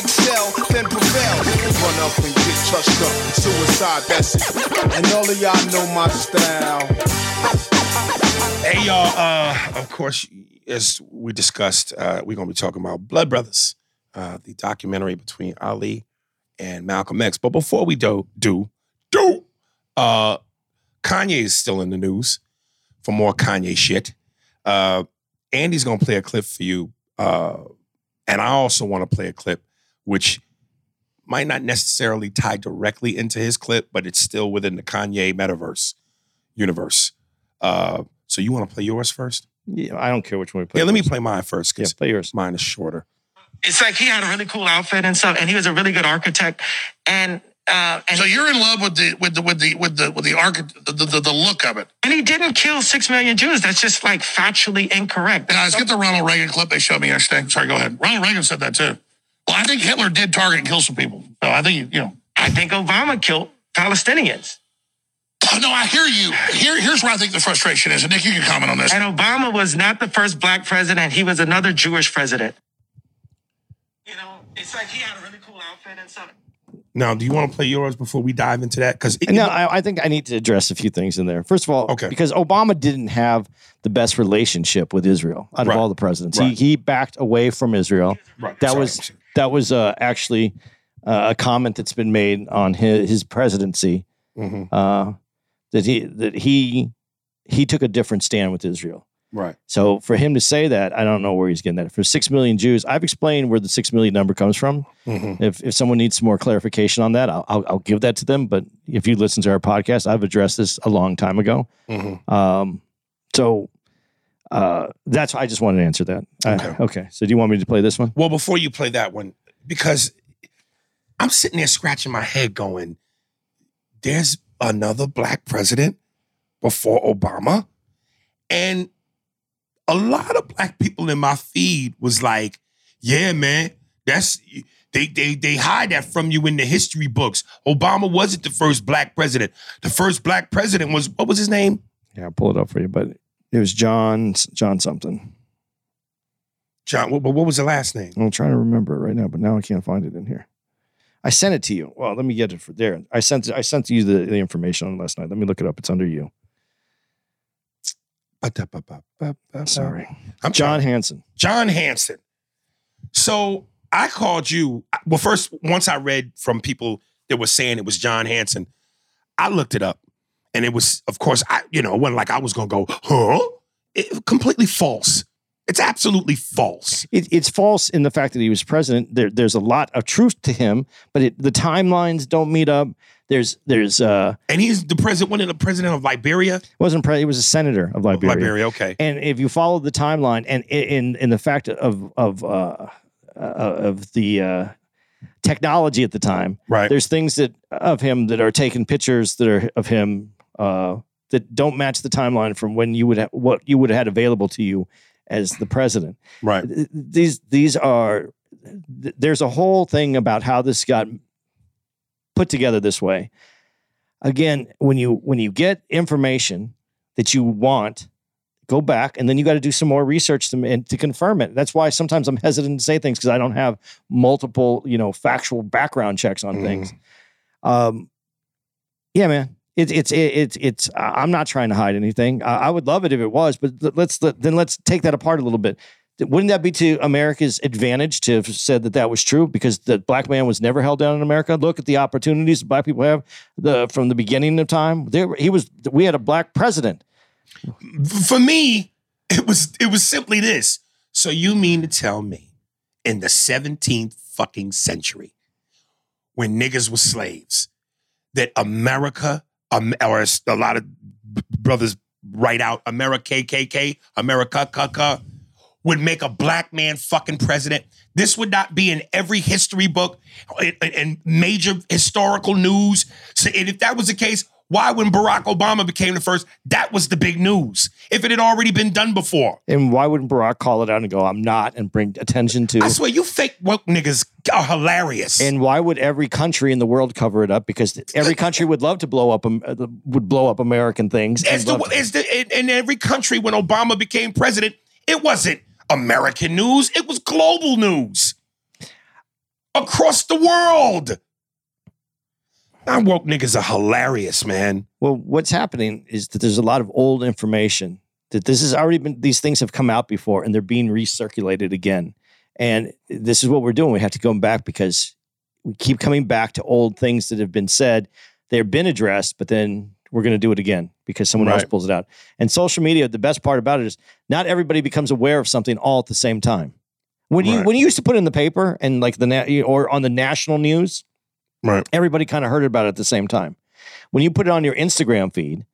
Excel, then prevail. Run up and get touched up. Suicide, that's it. And all of y'all know my style. Hey y'all, uh, of course, as we discussed, uh, we're gonna be talking about Blood Brothers, uh, the documentary between Ali and Malcolm X. But before we do do do, uh, Kanye is still in the news for more Kanye shit. Uh, Andy's gonna play a clip for you, uh, and I also want to play a clip which might not necessarily tie directly into his clip, but it's still within the Kanye metaverse universe. Uh, so you want to play yours first? Yeah, I don't care which one we play. Yeah, let me play mine first Yeah, because play yours. mine is shorter. it's like he had a really cool outfit and stuff, and he was a really good architect. And uh, and So you're in love with the with the with the with the with the arch the, the, the look of it. and he didn't kill six million Jews. That's just like factually incorrect. Guys, get the Ronald Reagan clip they showed me yesterday. Sorry, go ahead. Ronald Reagan said that too. Well, I think Hitler did target and kill some people. So I think you know. I think Obama killed Palestinians, Oh, no, I hear you. Here, here's where I think the frustration is, and Nick, you can comment on this. and Obama was not the first black president. He was another Jewish president. You know, it's like he had a really cool outfit and stuff. Now, do you want to play yours before we dive into that? Because No, I, I think I need to address a few things in there. First of all, Okay. because Obama didn't have the best relationship with Israel out Right. of all the presidents. Right. He he backed away from Israel. Right. That Sorry. was that was uh, actually uh, a comment that's been made on his, his presidency Mhm. uh, that he that he he took a different stand with Israel. right. So for him to say that, I don't know where he's getting that. For six million Jews, I've explained where the six million number comes from. Mhm. If if someone needs some more clarification on that, I'll, I'll I'll give that to them. But if you listen to our podcast, I've addressed this a long time ago. Mhm. Um, so uh, that's I just wanted to answer that. Okay. okay. So do you want me to play this one? Well, before you play that one, because I'm sitting there scratching my head going, there's another black president before Obama. And a lot of black people in my feed was like, yeah, man, that's they they they hide that from you in the history books. Obama wasn't the first black president. The first black president was what was his name? Yeah, I'll pull it up for you. But it was John John something. John. What, what was the last name? I'm trying to remember it right now, but now I can't find it in here. I sent it to you. Well, let me get it for there. I sent I sent you the, the information on last night. Let me look it up. It's under you. Sorry. I'm John Hanson. John Hanson. So I called you. Well, first, once I read from people that were saying it was John Hanson, I looked it up, and it was, of course, I you know, it wasn't like I was gonna go, huh? It, completely false. It's absolutely false. It, it's false in the fact that he was president. There, there's a lot of truth to him, but it, the timelines don't meet up. There's there's uh And he's the president, one of the president of Liberia. wasn't pre- he was a senator of Liberia. Liberia, okay. And if you follow the timeline and in in the fact of of uh, uh, of the uh, technology at the time, Right. there's things that of him that are taking pictures that are of him uh, that don't match the timeline from when you would ha- what you would have had available to you as the president. Right. These these are th- there's a whole thing about how this got put together this way. Again, when you when you get information that you want, go back and then you got to do some more research to and to confirm it. That's why sometimes I'm hesitant to say things because I don't have multiple, you know, factual background checks on things. Um, yeah, man. It's it's it's it's. I'm not trying to hide anything. I, I would love it if it was, but let- let's let, then let's take that apart a little bit. Wouldn't that be to America's advantage to have said that that was true because the black man was never held down in America? Look at the opportunities black people have the from the beginning of time. There, he was. We had a black president. For me, It was it was simply this. So you mean to tell me in the 17th fucking century, when niggas were slaves, that America, um, or a lot of brothers write out, America KKK, America KK, would make a black man fucking president. This would not be in every history book and, and major historical news. So, and if that was the case, why, when Barack Obama became the first, that was the big news? If it had already been done before. And why wouldn't Barack call it out and go, I'm not, and bring attention to I swear, you fake woke niggas are hilarious. And why would every country in the world cover it up? Because every country would love to blow up um, uh, would blow up American things. As the, as the, in every country when Obama became president, it wasn't American news, it was global news across the world. Now, woke niggas are hilarious, man. well, what's happening is that there's a lot of old information that this has already been. These things have come out before, and they're being recirculated again. And this is what we're doing. We have to go back because we keep coming back to old things that have been said. They've been addressed, but then we're going to do it again because someone else pulls it out. And social media, the best part about it is not everybody becomes aware of something all at the same time. When you when you used to put it in the paper and like the na- or on the national news, Right. everybody kind of heard about it at the same time. When you put it on your Instagram feed,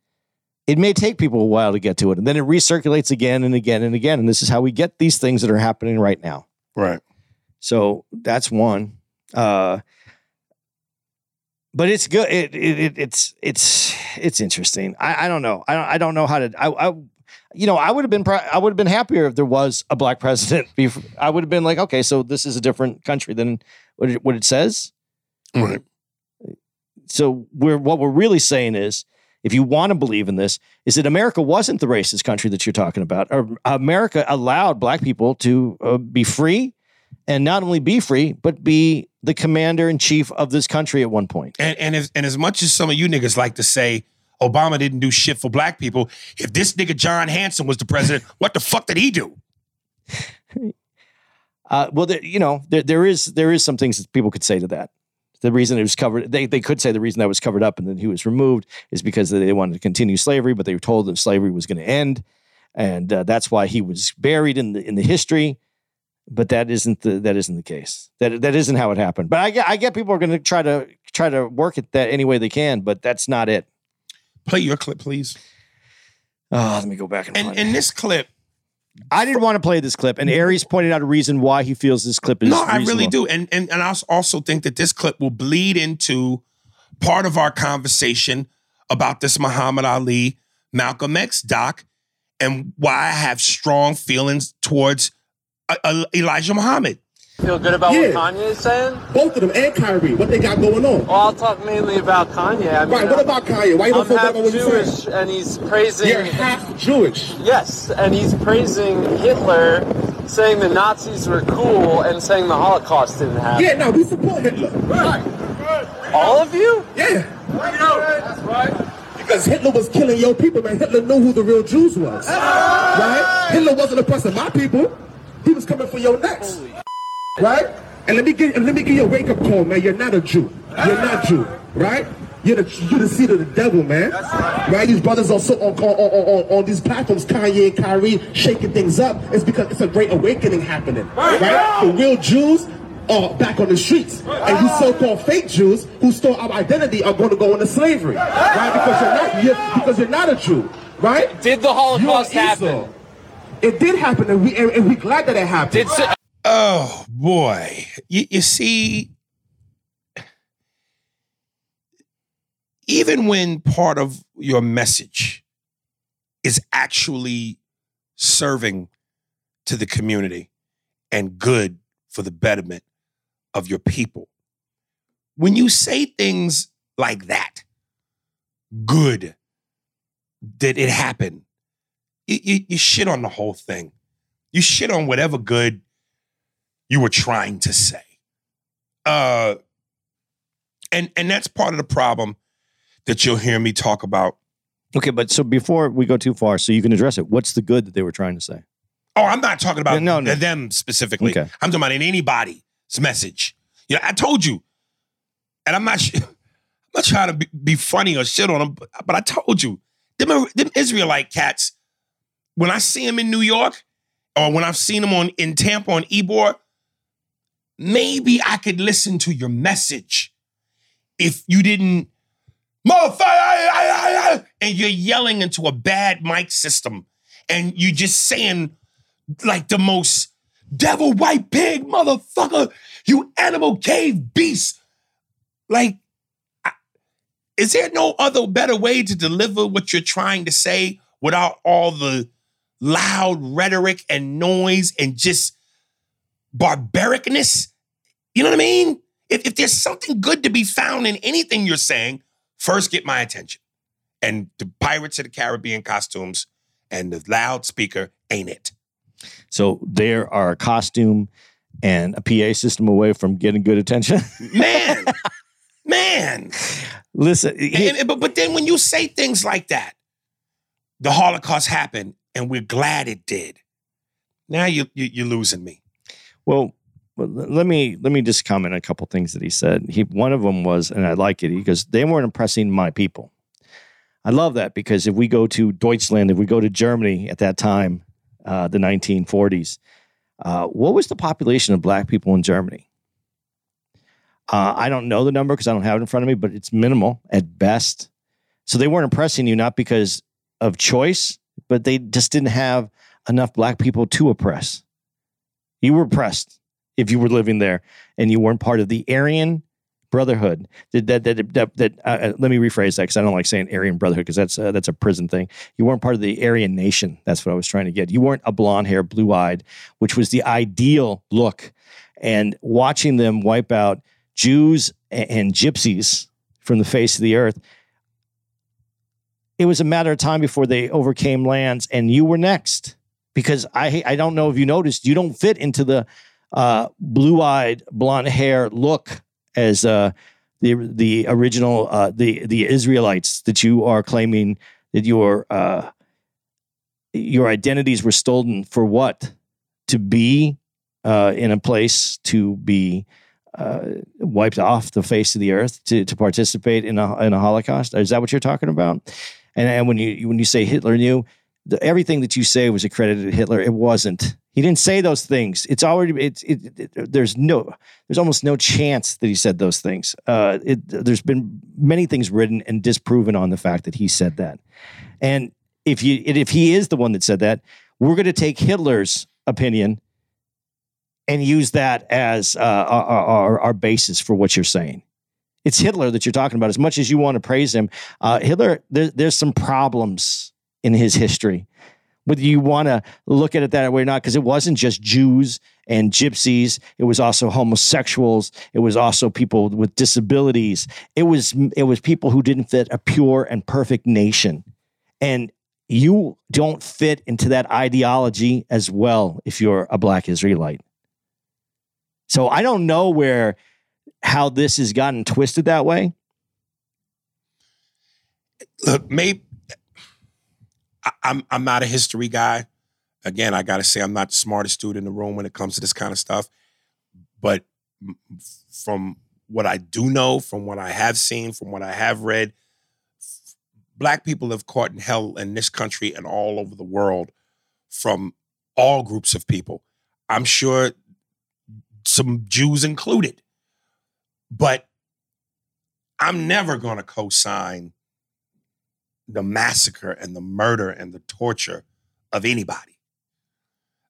it may take people a while to get to it, and then it recirculates again and again and again. And this is how we get these things that are happening right now. Right. So that's one. Uh, but it's good. It, it, it it's it's it's interesting. I, I don't know. I don't, I don't know how to. I, I you know I would have been pro- I would have been happier if there was a black president. Before, I would have been like, okay, so this is a different country than what it, what it says. Right. So we're what we're really saying is, if you want to believe in this, is that America wasn't the racist country that you're talking about. Or America allowed black people to uh, be free, and not only be free, but be the commander in chief of this country at one point. And and as, and as much as some of you niggas like to say Obama didn't do shit for black people, if this nigga John Hanson was the president, what the fuck did he do? Uh, well, there, you know, there, there is there is some things that people could say to that. The reason it was covered, they, they could say the reason that was covered up and then he was removed is because they wanted to continue slavery, but they were told that slavery was going to end, and uh, that's why he was buried in the in the history. But that isn't the that isn't the case. That that isn't how it happened. But I get I get people are going to try to try to work it that any way they can, but that's not it. Play your clip, please. Oh, let me go back and, And in this clip, I didn't want to play this clip, and Aries pointed out a reason why he feels this clip is. no, I really do. And and and I also think that this clip will bleed into part of our conversation about this Muhammad Ali Malcolm X doc and why I have strong feelings towards uh, uh, Elijah Muhammad. Feel good about Yeah. what Kanye is saying? Both of them and Kyrie, what they got going on. Well, I'll talk mainly about Kanye. I mean, Right, what about uh, Kanye? Why you don't I'm feel half bad about what you're Jewish, saying? and he's praising. You're half Jewish. Yes, and he's praising Hitler, saying the Nazis were cool, and saying the Holocaust didn't happen. Yeah, no, we support Hitler. Right. All of you? Yeah. Right now. That's right because Hitler was killing your people, man. Hitler knew who the real Jews was. Right? Hitler wasn't oppressing my people. He was coming for your necks. Right? And let me give let me give you a wake-up call, man. You're not a Jew. You're not Jew. Right? You're the you're the seed of the devil, man. Right? These brothers are so on on, on, on, on these platforms, Kanye and Kyrie, shaking things up. It's because it's a great awakening happening. Right? The real Jews are back on the streets. And you so-called fake Jews who stole our identity are going to go into slavery. Right? Because you're not you're, because you're not a Jew. Right? Did the Holocaust happen? It did happen, and we and, and we're glad that it happened. Did si- Oh boy. You, you see, even when part of your message is actually serving to the community and good for the betterment of your people, when you say things like that, good, that it happened, you, you, you shit on the whole thing. You shit on whatever good you were trying to say. Uh, and and that's part of the problem that you'll hear me talk about. Okay, but so before we go too far, so you can address it. What's the good that they were trying to say? Oh, I'm not talking about No, no. them specifically. Okay. I'm talking about in anybody's message. You know, I told you, and I'm not. sh- I'm not trying to be, be funny or shit on them, but, but I told you, them, them Israelite cats when I see them in New York, or when I've seen them on in Tampa on Ybor, maybe I could listen to your message if you didn't motherfucker, and you're yelling into a bad mic system, and you're just saying like the most devil white pig motherfucker, you animal cave beast. Like, I- is there no other better way to deliver what you're trying to say without all the loud rhetoric and noise and just barbaricness? You know what I mean? If, if there's something good to be found in anything you're saying, first get my attention. And the Pirates of the Caribbean costumes and the loudspeaker ain't it. So there are a costume and a PA system away from getting good attention. Man, man. Listen, he- And- and- but, but then when you say things like that, the Holocaust happened and we're glad it did. Now you, you, you're losing me. Well, let me let me just comment a couple things that he said. He one of them was, and I like it. He goes, "They weren't impressing my people." I love that because if we go to Deutschland, if we go to Germany at that time, uh, the 1940s, uh, what was the population of black people in Germany? Uh, I don't know the number because I don't have it in front of me, but it's minimal at best. So they weren't impressing you not because of choice, but they just didn't have enough black people to oppress. You were oppressed if you were living there and you weren't part of the Aryan Brotherhood. That that that, that, that uh, uh, let me rephrase that because I don't like saying Aryan Brotherhood because that's uh, that's a prison thing. You weren't part of the Aryan Nation. That's what I was trying to get. You weren't a blonde hair, blue eyed, which was the ideal look. And watching them wipe out Jews a- and gypsies from the face of the earth, it was a matter of time before they overcame lands, and you were next. Because I I don't know if you noticed, you don't fit into the uh, blue-eyed, blonde hair look as uh, the the original uh, the the Israelites that you are claiming that your uh, your identities were stolen for what to be uh, in a place to be uh, wiped off the face of the earth to, to participate in a in a Holocaust. Is that what you're talking about? And, and when you when you say Hitler knew, the, everything that you say was accredited to Hitler. It wasn't. He didn't say those things. It's already. It's. It, it, there's no. There's almost no chance that he said those things. Uh, it, there's been many things written and disproven on the fact that he said that. And if you if he is the one that said that, we're going to take Hitler's opinion and use that as uh, our, our, our basis for what you're saying. It's Hitler that you're talking about. As much as you want to praise him, uh, Hitler, there, there's some problems in his history. Whether you want to look at it that way or not, because it wasn't just Jews and gypsies, it was also homosexuals, it was also people with disabilities, it was it was people who didn't fit a pure and perfect nation. And you don't fit into that ideology as well if you're a black Israelite. So I don't know where how this has gotten twisted that way. Look, maybe I'm I'm not a history guy. Again, I got to say I'm not the smartest dude in the room when it comes to this kind of stuff. But from what I do know, from what I have seen, from what I have read, black people have caught in hell in this country and all over the world from all groups of people. I'm sure some Jews included. But I'm never going to co-sign the massacre and the murder and the torture of anybody.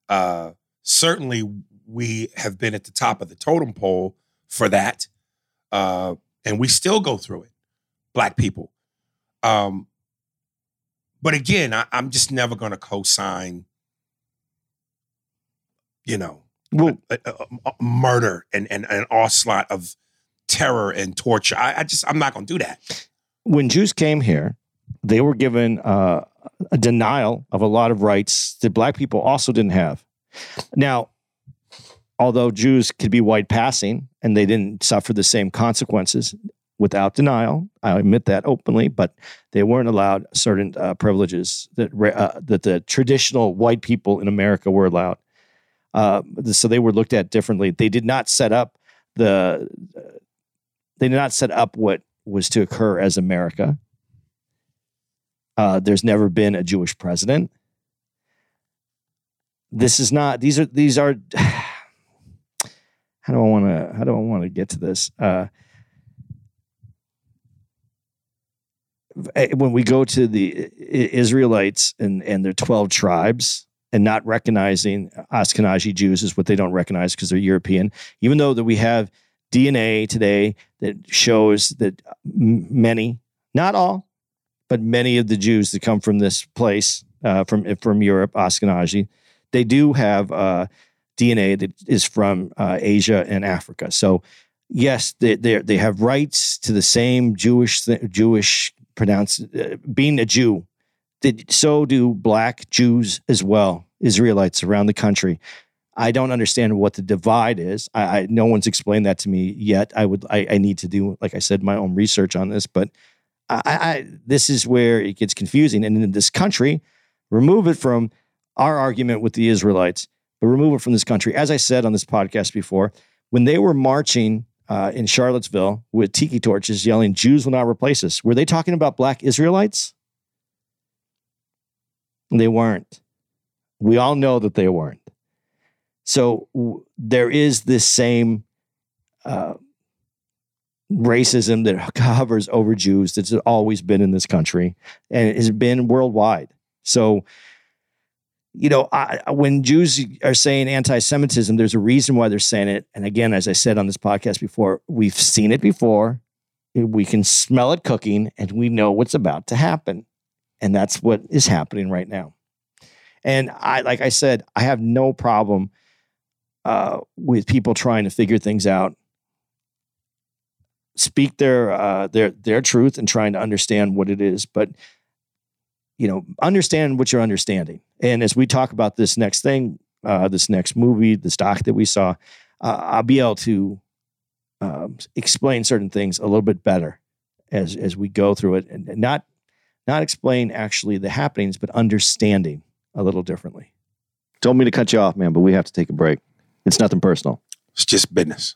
Uh, certainly, we have been at the top of the totem pole for that, uh, and we still go through it, Black people. Um, but again, I, I'm just never going to co-sign, you know, Well, a, a- a murder and, and an onslaught of terror and torture. I, I just, I'm not going to do that. when Jews came here, they were given uh, a denial of a lot of rights that black people also didn't have. Now, although Jews could be white passing and they didn't suffer the same consequences without denial, I admit that openly, but they weren't allowed certain uh, privileges that uh, that the traditional white people in America were allowed. Uh, so they were looked at differently. They did not set up the they did not set up what was to occur as America. Uh, there's never been a Jewish president. this is not. These are these are. How do I want to? How do I want to get to this? Uh, eh, when we go to the Israelites and and their twelve tribes, and not recognizing Ashkenazi Jews is what they don't recognize because they're European, even though that we have DNA today that shows that many, not all, but many of the Jews that come from this place, uh, from from Europe, Ashkenazi, they do have uh, DNA that is from uh, Asia and Africa. So yes, they they have rights to the same Jewish Jewish pronounce uh, being a Jew. That so do black Jews as well, Israelites around the country. I don't understand what the divide is. I, I no one's explained that to me yet. I would I, I need to do, like I said, my own research on this. But I, I this is where it gets confusing. And in this country, remove it from our argument with the Israelites, but remove it from this country. As I said on this podcast before, when they were marching uh, in Charlottesville with tiki torches, yelling "Jews will not replace us," were they talking about Black Israelites? They weren't. We all know that they weren't. So w- there is this same uh, racism that hovers over Jews that's always been in this country and has been worldwide. So, you know, I, when Jews are saying anti-Semitism, there's a reason why they're saying it. And again, as I said on this podcast before, we've seen it before. We can smell it cooking, and we know what's about to happen. And that's what is happening right now. And I, like I said, I have no problem uh, with people trying to figure things out, speak their uh, their their truth, and trying to understand what it is. But you know, understand what you're understanding. And as we talk about this next thing, uh, this next movie, this doc that we saw, uh, I'll be able to um, explain certain things a little bit better as as we go through it, and, and not not explain actually the happenings, but understanding a little differently. Told me to cut you off, man, but we have to take a break. It's nothing personal. It's just business.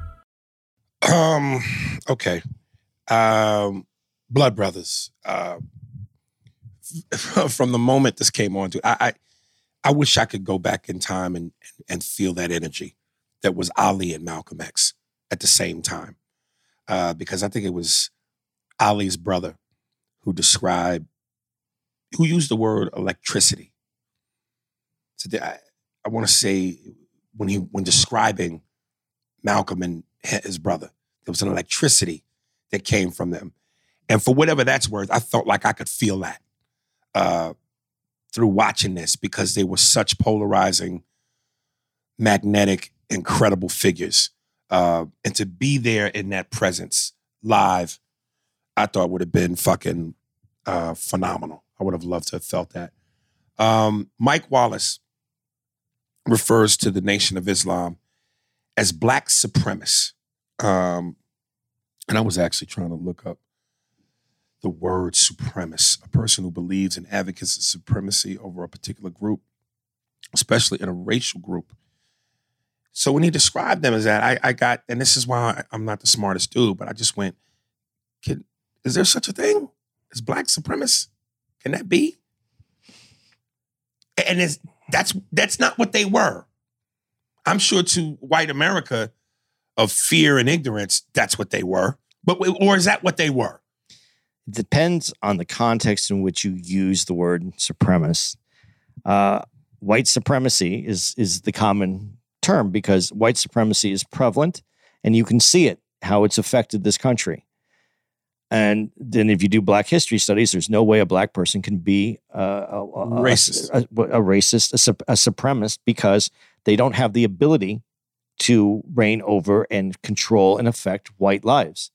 Um. Okay. Um. Blood Brothers. Uh, from the moment this came on, to I, I, I wish I could go back in time and and feel that energy that was Ali and Malcolm X at the same time, uh, because I think it was Ali's brother who described, who used the word electricity. So the- I, I want to say when he when describing Malcolm and his brother. There was an electricity that came from them. And for whatever that's worth, I felt like I could feel that uh, through watching this because they were such polarizing, magnetic, incredible figures. Uh, and to be there in that presence live, I thought would have been fucking uh, phenomenal. I would have loved to have felt that. Um, Mike Wallace refers to the Nation of Islam as black supremacists. Um, and I was actually trying to look up the word supremacist, a person who believes and advocates of supremacy over a particular group, especially in a racial group. So when he described them as that, I, I got, and this is why I'm not the smartest dude, but I just went, Can, is there such a thing as black supremacists? Can that be? And it's, that's that's not what they were. I'm sure to white America of fear and ignorance, that's what they were. But or is that what they were? It depends on the context in which you use the word supremacist. Uh, white supremacy is is the common term because white supremacy is prevalent, and you can see it how it's affected this country. And then, if you do Black history studies, there's no way a black person can be uh, a, a- Racist. a, a racist, a, sup- a supremacist, because they don't have the ability to reign over and control and affect white lives.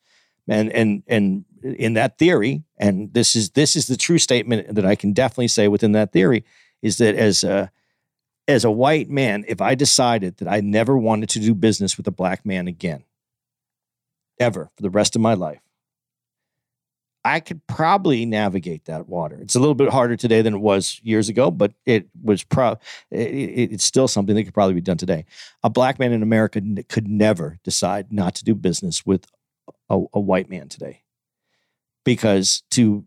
And and and in that theory, and this is this is the true statement that I can definitely say within that theory is that as uh, as a white man, if I decided that I never wanted to do business with a black man again, ever for the rest of my life, I could probably navigate that water. It's a little bit harder today than it was years ago, but it was pro. It, it- it's still something that could probably be done today. A black man in America n- could never decide not to do business with a, a white man today, because to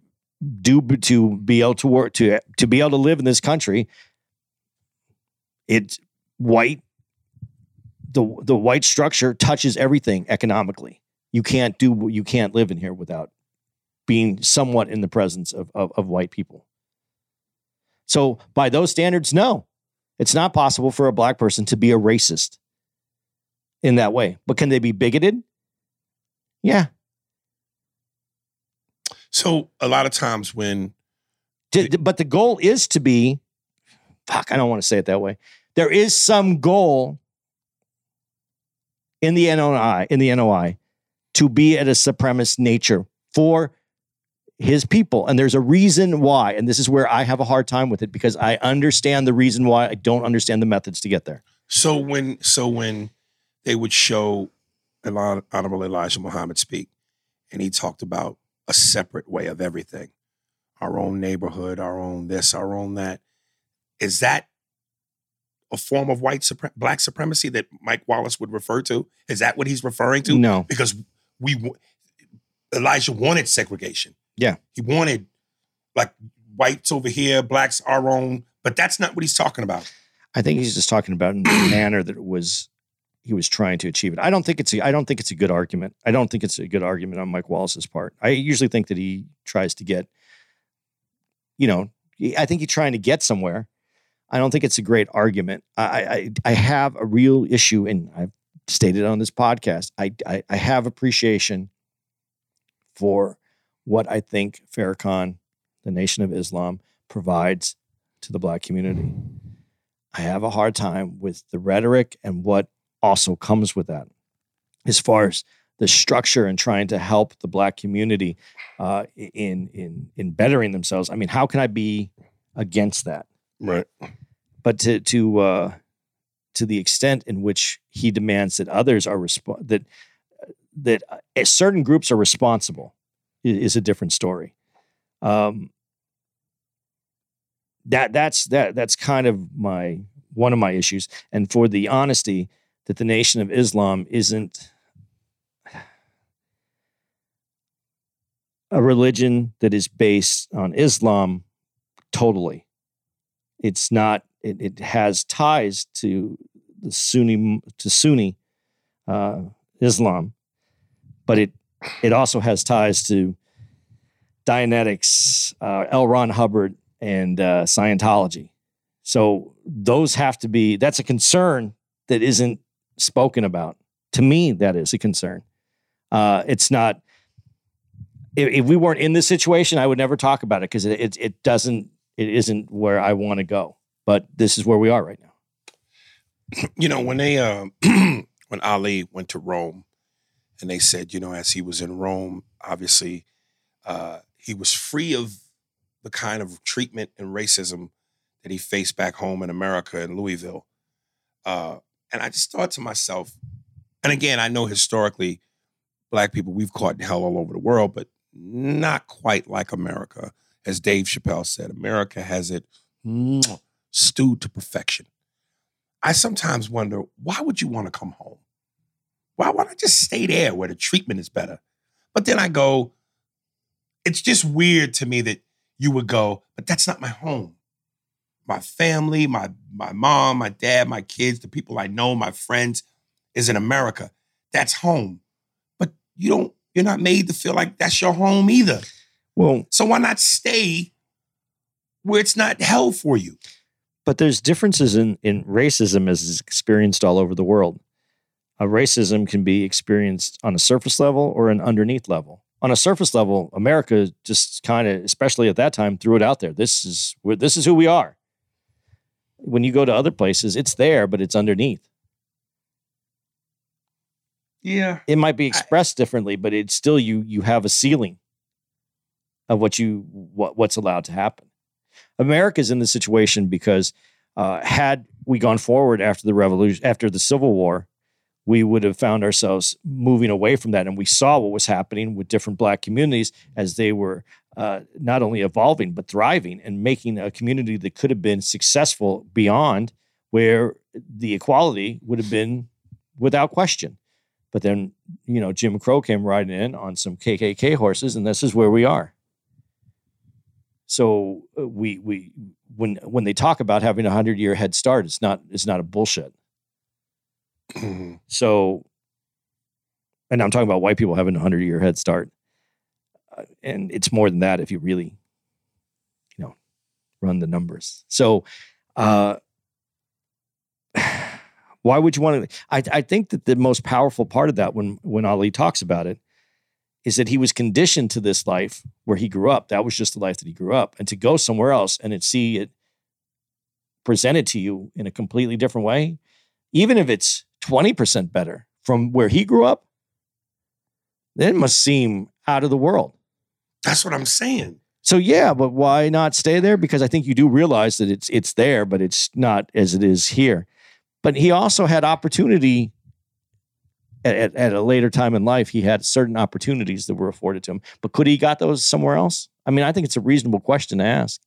do to be able to work to to be able to live in this country, it's white. The the white structure touches everything economically. You can't do you can't live in here without being somewhat in the presence of, of, of white people. So, by those standards, no, it's not possible for a black person to be a racist in that way. But can they be bigoted? Yeah. So a lot of times when but the goal is to be, fuck, I don't want to say it that way. There is some goal in the NOI, in the NOI, to be at a supremacist nature for his people. And there's a reason why. And this is where I have a hard time with it because I understand the reason why. I don't understand the methods to get there. So when so when they would show Honorable Elijah Muhammad speak, and he talked about a separate way of everything, our own neighborhood, our own this, our own that. Is that a form of white supre- black supremacy that Mike Wallace would refer to? Is that what he's referring to? No. because we w- Elijah wanted segregation. Yeah. He wanted like whites over here, blacks our own, but that's not what he's talking about. I think he's just talking about in the manner that it was he was trying to achieve it. I don't think it's a, I don't think it's a good argument. I don't think it's a good argument on Mike Wallace's part. I usually think that he tries to get, you know, I think he's trying to get somewhere. I don't think it's a great argument. I I, I have a real issue, and I've stated on this podcast. I, I I have appreciation for what I think Farrakhan, the Nation of Islam, provides to the black community. I have a hard time with the rhetoric and what also comes with that, as far as the structure and trying to help the black community uh, in in in bettering themselves. I mean, how can I be against that? Right. But to to uh, to the extent in which he demands that others are resp- that that uh, certain groups are responsible is a different story. Um, that that's that that's kind of my one of my issues and for the honesty that the nation of islam isn't a religion that is based on islam totally it's not it, it has ties to the sunni to sunni uh, islam but it it also has ties to Dianetics, uh, L. Ron Hubbard, and uh, Scientology. So those have to be. That's a concern that isn't spoken about. To me, that is a concern. Uh, it's not. If, if we weren't in this situation, I would never talk about it because it, it it doesn't. It isn't where I want to go. But this is where we are right now. you know when they uh, when Ali went to Rome, and they said, you know, as he was in Rome, obviously uh, he was free of the kind of treatment and racism that he faced back home in America in Louisville. Uh, and I just thought to myself, and again, I know historically, black people we've caught hell all over the world, but not quite like America. As Dave Chappelle said, America has it stewed to perfection. I sometimes wonder, why would you want to come home? Why why not just stay there where the treatment is better? But then I go, it's just weird to me that you would go, but that's not my home. My family, my my mom, my dad, my kids, the people I know, my friends is in America. That's home. But you don't, you're not made to feel like that's your home either. Well, So why not stay where it's not hell for you? but there's differences in, in racism as is experienced all over the world. A racism can be experienced on a surface level or an underneath level. On a surface level, America just kind of, especially at that time, threw it out there. This is this is who we are. When you go to other places, it's there, but it's underneath. Yeah. It might be expressed differently, but it's still you you have a ceiling of what you what what's allowed to happen. America's in this situation because uh, had we gone forward after the revolution, after the Civil War, we would have found ourselves moving away from that. And we saw what was happening with different black communities as they were uh, not only evolving, but thriving and making a community that could have been successful beyond where the equality would have been without question. But then, you know, Jim Crow came riding in on some KKK horses, and this is where we are. So uh, we we when when they talk about having a hundred year head start, it's not it's not a bullshit. So, and I'm talking about white people having a hundred year head start, uh, and it's more than that if you really, you know, run the numbers. So, uh, why would you want to? I I think that the most powerful part of that when when Ali talks about it is that he was conditioned to this life where he grew up. That was just the life that he grew up, and to go somewhere else and to see it presented to you in a completely different way, even if it's 20% better from where he grew up, then it must seem out of the world. That's what I'm saying. So yeah, but why not stay there? Because I think you do realize that it's it's there, but it's not as it is here. But he also had opportunity at, at, at a later time in life. He had certain opportunities that were afforded to him. But could he got those somewhere else? I mean, I think it's a reasonable question to ask.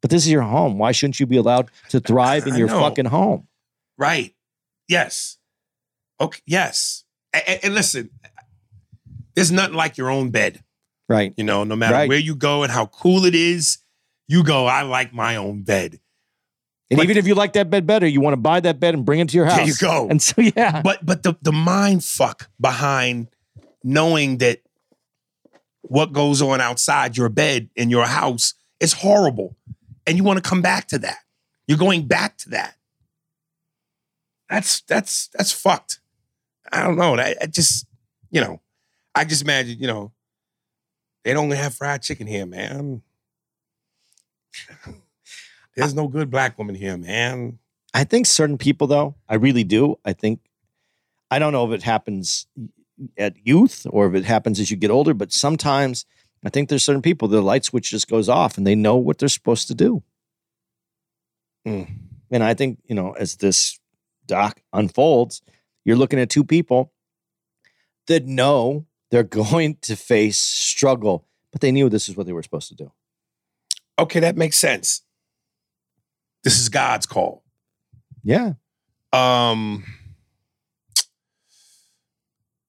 But this is your home. Why shouldn't you be allowed to thrive in your fucking home? Right. Yes. Okay. Yes. A- a- And, listen, there's nothing like your own bed. Right. You know, no matter Right. where you go and how cool it is, you go, I like my own bed. And even if you like that bed better, you want to buy that bed and bring it to your house. There you go. And so yeah. But but the the mind fuck behind knowing that what goes on outside your bed in your house is horrible. And you want to come back to that. You're going back to that. That's that's that's fucked. I don't know. That I just, you know, I just imagine, you know, they don't have fried chicken here, man. There's no good black woman here, man. I think certain people, though, I really do. I think, I don't know if it happens at youth or if it happens as you get older, but sometimes I think there's certain people, the light switch just goes off and they know what they're supposed to do. Hmm. And I think, you know, as this doc unfolds, you're looking at two people that know they're going to face struggle, but they knew this is what they were supposed to do. Okay, that makes sense. This is God's call. Yeah. Um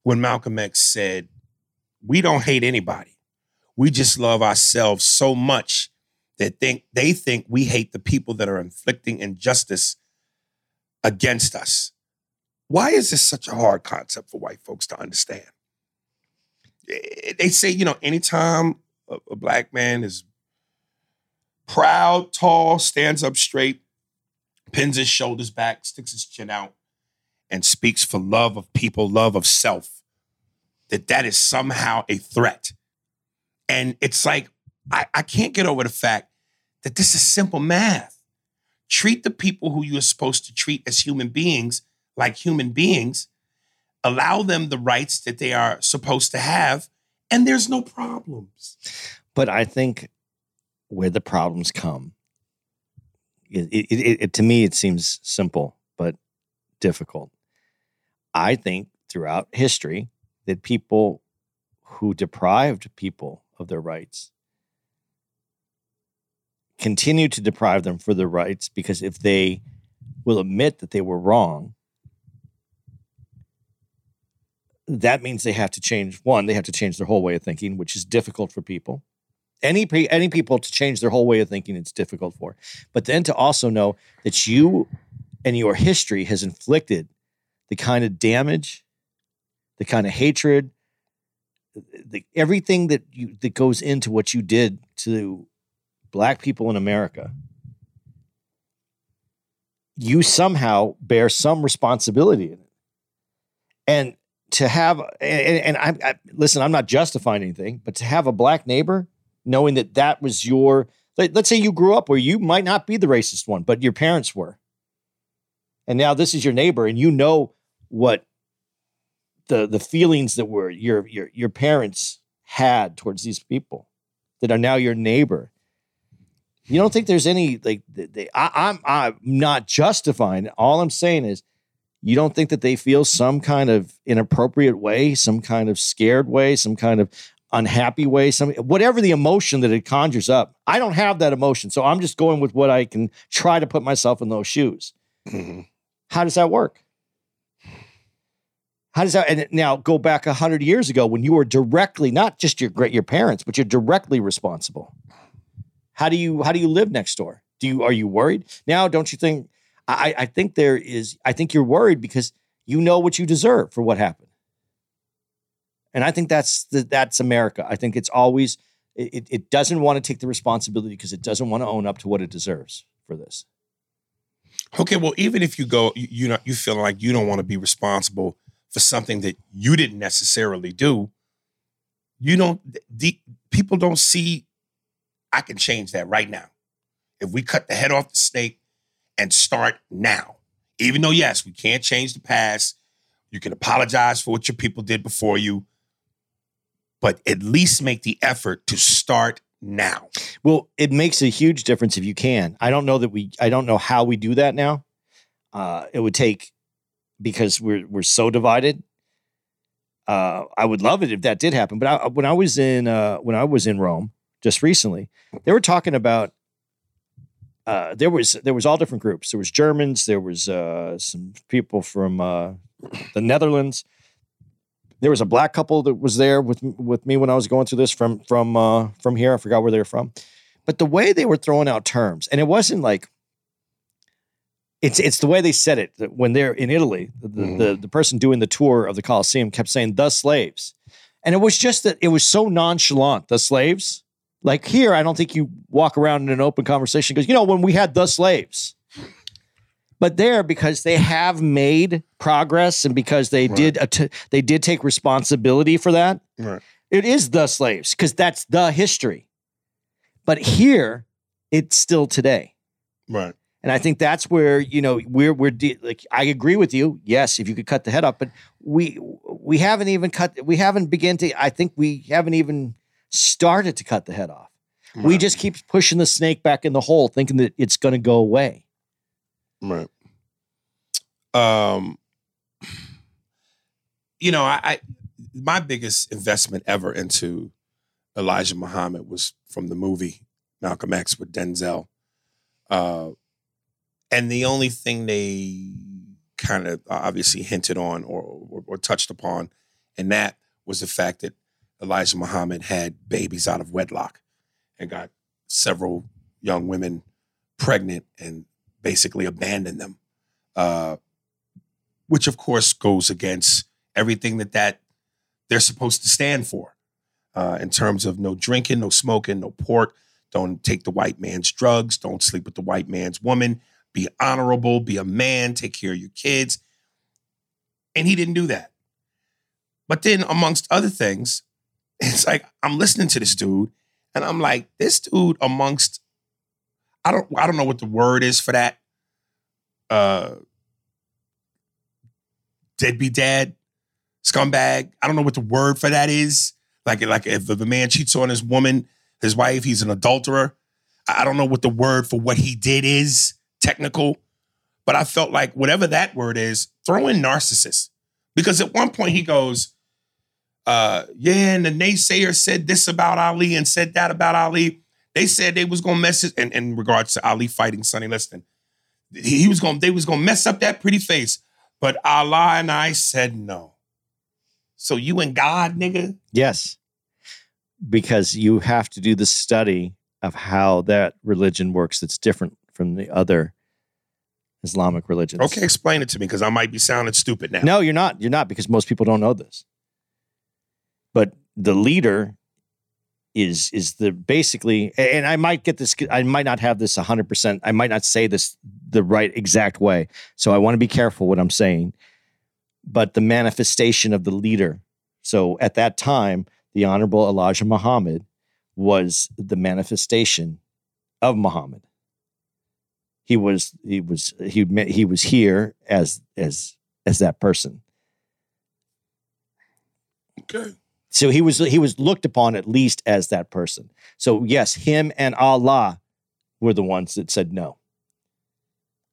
when Malcolm X said, "We don't hate anybody. We just love ourselves so much that think they think we hate the people that are inflicting injustice against us." Why is this such a hard concept for white folks to understand? They say, you know, anytime a, a black man is proud, tall, stands up straight, pins his shoulders back, sticks his chin out, and speaks for love of people, love of self, that that is somehow a threat. And it's like, I, I can't get over the fact that this is simple math. Treat the people who you are supposed to treat as human beings like human beings, allow them the rights that they are supposed to have, and there's no problems. But I think where the problems come, it, it, it, to me, it seems simple but difficult. I think throughout history that people who deprived people of their rights continue to deprive them for their rights because if they will admit that they were wrong, that means they have to change one they have to change their whole way of thinking which is difficult for people. Any any people to change their whole way of thinking it's difficult for. But then to also know that you and your history has inflicted the kind of damage the kind of hatred the, everything that you that goes into what you did to black people in america you somehow bear some responsibility in it. And to have and, and I, I listen i'm not justifying anything but to have a black neighbor knowing that that was your let, let's say you grew up where you might not be the racist one but your parents were. And now this is your neighbor and you know what the the feelings that were your your your parents had towards these people that are now your neighbor You don't think there's any like they, I, I'm I'm not justifying. it. All I'm saying is, you don't think that they feel some kind of inappropriate way, some kind of scared way, some kind of unhappy way, some whatever the emotion that it conjures up. I don't have that emotion, so I'm just going with what I can try to put myself in those shoes. Mm-hmm. How does that work? How does that and now go back a hundred years ago when you were directly not just your great your parents, but you're directly responsible. How do you how do you live next door? Do you are you worried now? Don't you think? I I think there is. I think you're worried because you know what you deserve for what happened, and I think that's the, that's America. I think it's always it, it doesn't want to take the responsibility because it doesn't want to own up to what it deserves for this. Okay, well, even if you go, you, you know, you feel like you don't want to be responsible for something that you didn't necessarily do. You don't. The, people don't see. I can change that right now. If we cut the head off the snake and start now, even though yes, we can't change the past. You can apologize for what your people did before you, but at least make the effort to start now. Well, it makes a huge difference if you can. I don't know that we. I don't know how we do that now. Uh, it would take because we're we're so divided. Uh, I would love it if that did happen. But I, when I was in uh, when I was in Rome just recently, they were talking about. Uh, there was there was all different groups. There was Germans. There was uh, some people from uh, the Netherlands. There was a black couple that was there with with me when I was going through this from from uh, from here. I forgot where they were from, but the way they were throwing out terms, and it wasn't like it's it's the way they said it that when they're in Italy. The, the, the the person doing the tour of the Colosseum kept saying the slaves, and it was just that it was so nonchalant. The slaves, like here, I don't think you walk around in an open conversation because you know when we had the slaves. But there, because they have made progress and because they did att- they did take responsibility for that, Right. it is the slaves because that's the history. But here, it's still today. Right. And I think that's where you know we're we're de- like I agree with you. Yes, if you could cut the head off, but we we haven't even cut. We haven't begun to. I think we haven't even started to cut the head off. We just keep pushing the snake back in the hole, thinking that it's going to go away. Right. Um, you know, I, I my biggest investment ever into Elijah Muhammad was from the movie Malcolm X with Denzel. Uh, and the only thing they kind of obviously hinted on or, or or touched upon, and that was the fact that Elijah Muhammad had babies out of wedlock and got several young women pregnant and basically abandoned them uh, which of course goes against everything that that they're supposed to stand for uh, in terms of no drinking, no smoking, no pork. Don't take the white man's drugs. Don't sleep with the white man's woman. Be honorable. Be a man. Take care of your kids. And he didn't do that. But then, amongst other things, it's like I'm listening to this dude, and I'm like, this dude, amongst I don't I don't know what the word is for that. Uh, deadbeat dad, scumbag. I don't know what the word for that is. Like, like if the man cheats on his woman, his wife, he's an adulterer. I don't know what the word for what he did is technical, but I felt like whatever that word is, throw in narcissist. Because at one point he goes, uh, yeah, and the naysayer said this about Ali and said that about Ali. They said they was gonna mess it in, in regards to Ali fighting Sonny Liston. He, he was gonna, they was gonna mess up that pretty face. But Allah and I said no. So you and God, nigga? Yes, because you have to do the study of how that religion works. That's different from the other Islamic religions. Okay, explain it to me because I might be sounding stupid now. No, you're not. You're not because most people don't know this. But the leader is is the basically and I might get this I might not have this 100%. I might not say this the right exact way. So I want to be careful what I'm saying. But the manifestation of the leader. So at that time, the honorable Elijah Muhammad was the manifestation of Muhammad. He was he was he he was here as as as that person. Okay. So he was he was looked upon at least as that person. So yes, him and Allah were the ones that said no.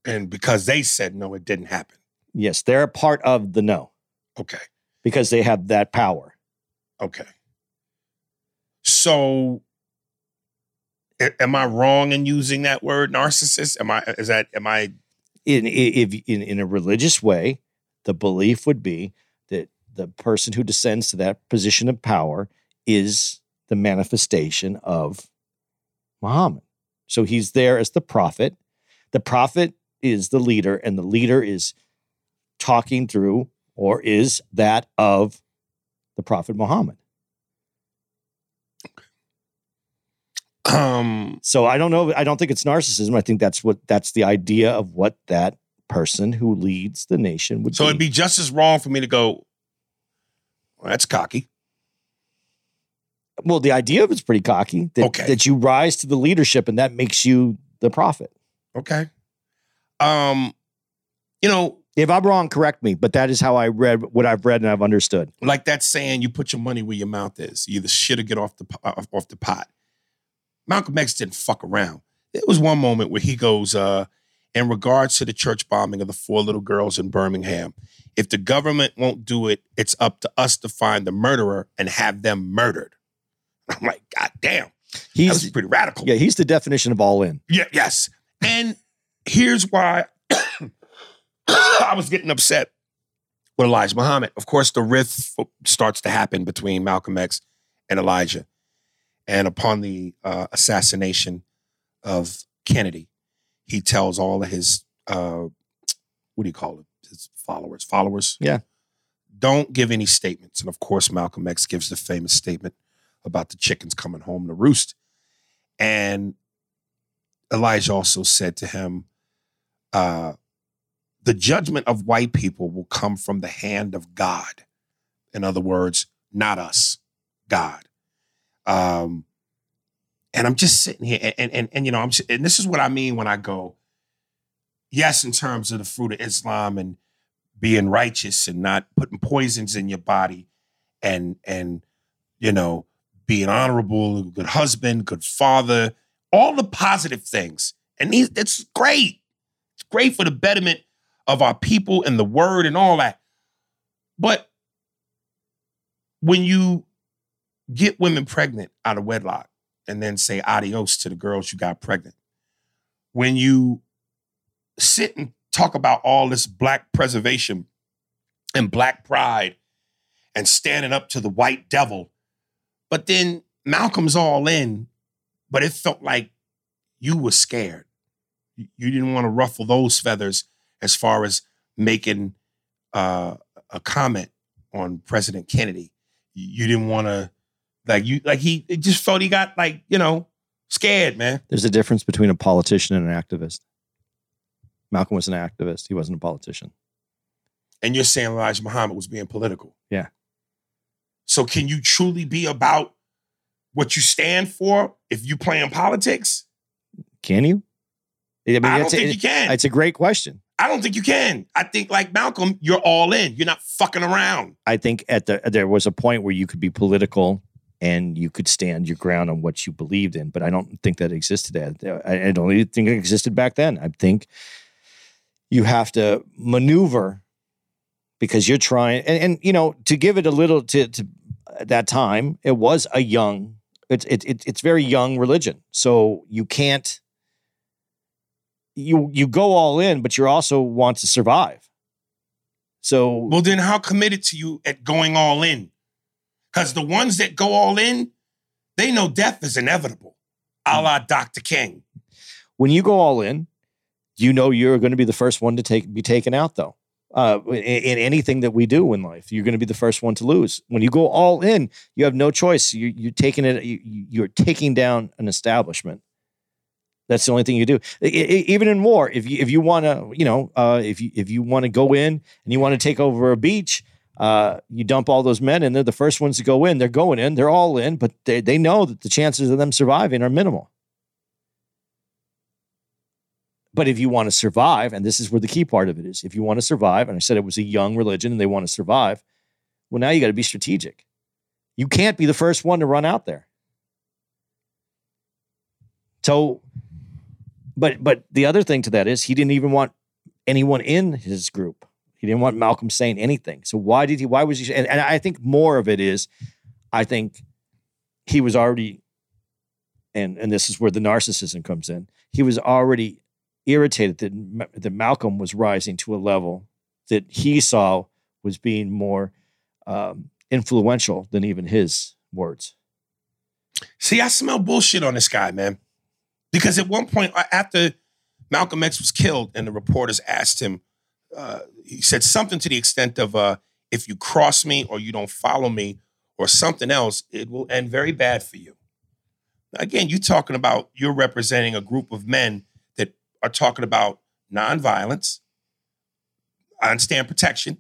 And because they said no, it didn't happen. Yes, they're a part of the no Okay. because they have that power. Okay. So am I wrong in using that word narcissist? Am I is that am I In if in, in a religious way, the belief would be that the person who descends to that position of power is the manifestation of Muhammad. So he's there as the prophet. The prophet is the leader, and the leader is talking through or is that of the prophet Muhammad. um So I don't know. I don't think it's narcissism. I think that's what that's the idea of what that person who leads the nation would so be. it'd be just as wrong for me to go, well, that's cocky. well, the idea of it's pretty cocky. That, Okay. that you rise to the leadership and that makes you the prophet. Okay. Um, you know, If I'm wrong, correct me. But that is how I read what I've read and I've understood. like that saying, you put your money where your mouth is. You either shit or get off the off, off the pot. Malcolm X didn't fuck around. There was one moment where he goes, uh, in regards to the church bombing of the four little girls in Birmingham, if the government won't do it, it's up to us to find the murderer and have them murdered. I'm like, God damn, that was He's pretty radical. yeah, he's the definition of all in. Yeah, yes. And here's why I was getting upset with Elijah Muhammad. Of course, the rift starts to happen between Malcolm X and Elijah. And upon the uh, assassination of Kennedy, he tells all of his, uh, what do you call it? His followers, followers. Yeah. Don't give any statements. And of course, Malcolm X gives the famous statement about the chickens coming home to roost. And Elijah also said to him, uh, the judgment of white people will come from the hand of God. In other words, not us, God. Um, and I'm just sitting here, and and and, and, you know, I'm and this is what I mean when I go, yes, in terms of the fruit of Islam and being righteous and not putting poisons in your body, and and you know, being honorable, good husband, good father, all the positive things, and these great. It's great for the betterment of our people and the word and all that. But when you get women pregnant out of wedlock and then say adios to the girls you got pregnant, when you sit and talk about all this black preservation and black pride and standing up to the white devil, but then Malcolm's all in, but it felt like you were scared. You didn't want to ruffle those feathers as far as making uh, a comment on President Kennedy. You didn't want to like you like he it just felt he got like you know scared, man. There's a difference between a politician and an activist. Malcolm was an activist. He wasn't a politician. And you're saying Elijah Muhammad was being political. Yeah. So can you truly be about what you stand for if you playing politics? Can you? I, mean, I don't it's a- think you can. It's a great question. I don't think you can. I think like Malcolm, you're all in. You're not fucking around. I think at the there was a point where you could be political and you could stand your ground on what you believed in, but I don't think that existed. I, I don't think it existed back then. I think you have to maneuver because you're trying, and, and you know, to give it a little to, to at that time, it was a young, it's it, it, it's very young religion, so you can't. You you go all in, but you also want to survive. So Well, then how committed to you at going all in? Because the ones that go all in, they know death is inevitable, a la Dr. King. when you go all in, you know you're going to be the first one to take be taken out though. Uh, in, in anything that we do in life, you're going to be the first one to lose. When you go all in, you have no choice. You, you're taking it. You, you're taking down an establishment. That's the only thing you do. I- I- even in war, if you if you want to, you know, uh, if you if you want to go in and you want to take over a beach, uh, you dump all those men, and they're the first ones to go in. They're going in. They're all in, but they they know that the chances of them surviving are minimal. But if you want to survive, and this is where the key part of it is, if you want to survive, and I said it was a young religion and they want to survive, well, now you got to be strategic. You can't be the first one to run out there. So but but the other thing to that is he didn't even want anyone in his group. He didn't want Malcolm saying anything. So why did he? Why was he? And, and I think more of it is, I think he was already, and and this is where the narcissism comes in. He was already irritated that that Malcolm was rising to a level that he saw was being more um, influential than even his words. See, I smell bullshit on this guy, man. Because at one point, after Malcolm X was killed, and the reporters asked him, uh, he said something to the extent of, uh, "If you cross me or you don't follow me or something else, it will end very bad for you." Again, you're talking about you're representing a group of men that are talking about nonviolence. I understand protection,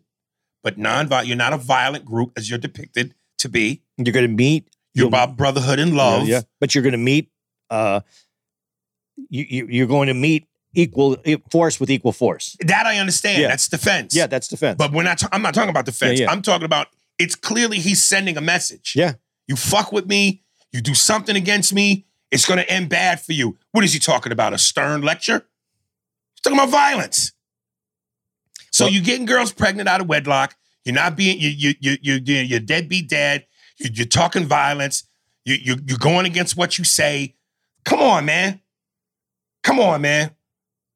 but nonviolent. You're not a violent group as you're depicted to be. You're going to meet. You're about brotherhood and love. Yeah, but you're going to meet. Uh, you, you you're going to meet equal e, force with equal force. That I understand. Yeah. That's defense. Yeah, that's defense. But we're not. I'm not talking about defense. Yeah, yeah. I'm talking about. It's clearly he's sending a message. Yeah. You fuck with me. You do something against me. It's going to end bad for you. What is he talking about? A stern lecture? He's talking about violence. So you're getting girls pregnant out of wedlock. You're not being. You you you you you- you're deadbeat dad. You, you're talking violence. You you you're going against what you say. Come on, man. Come on, man.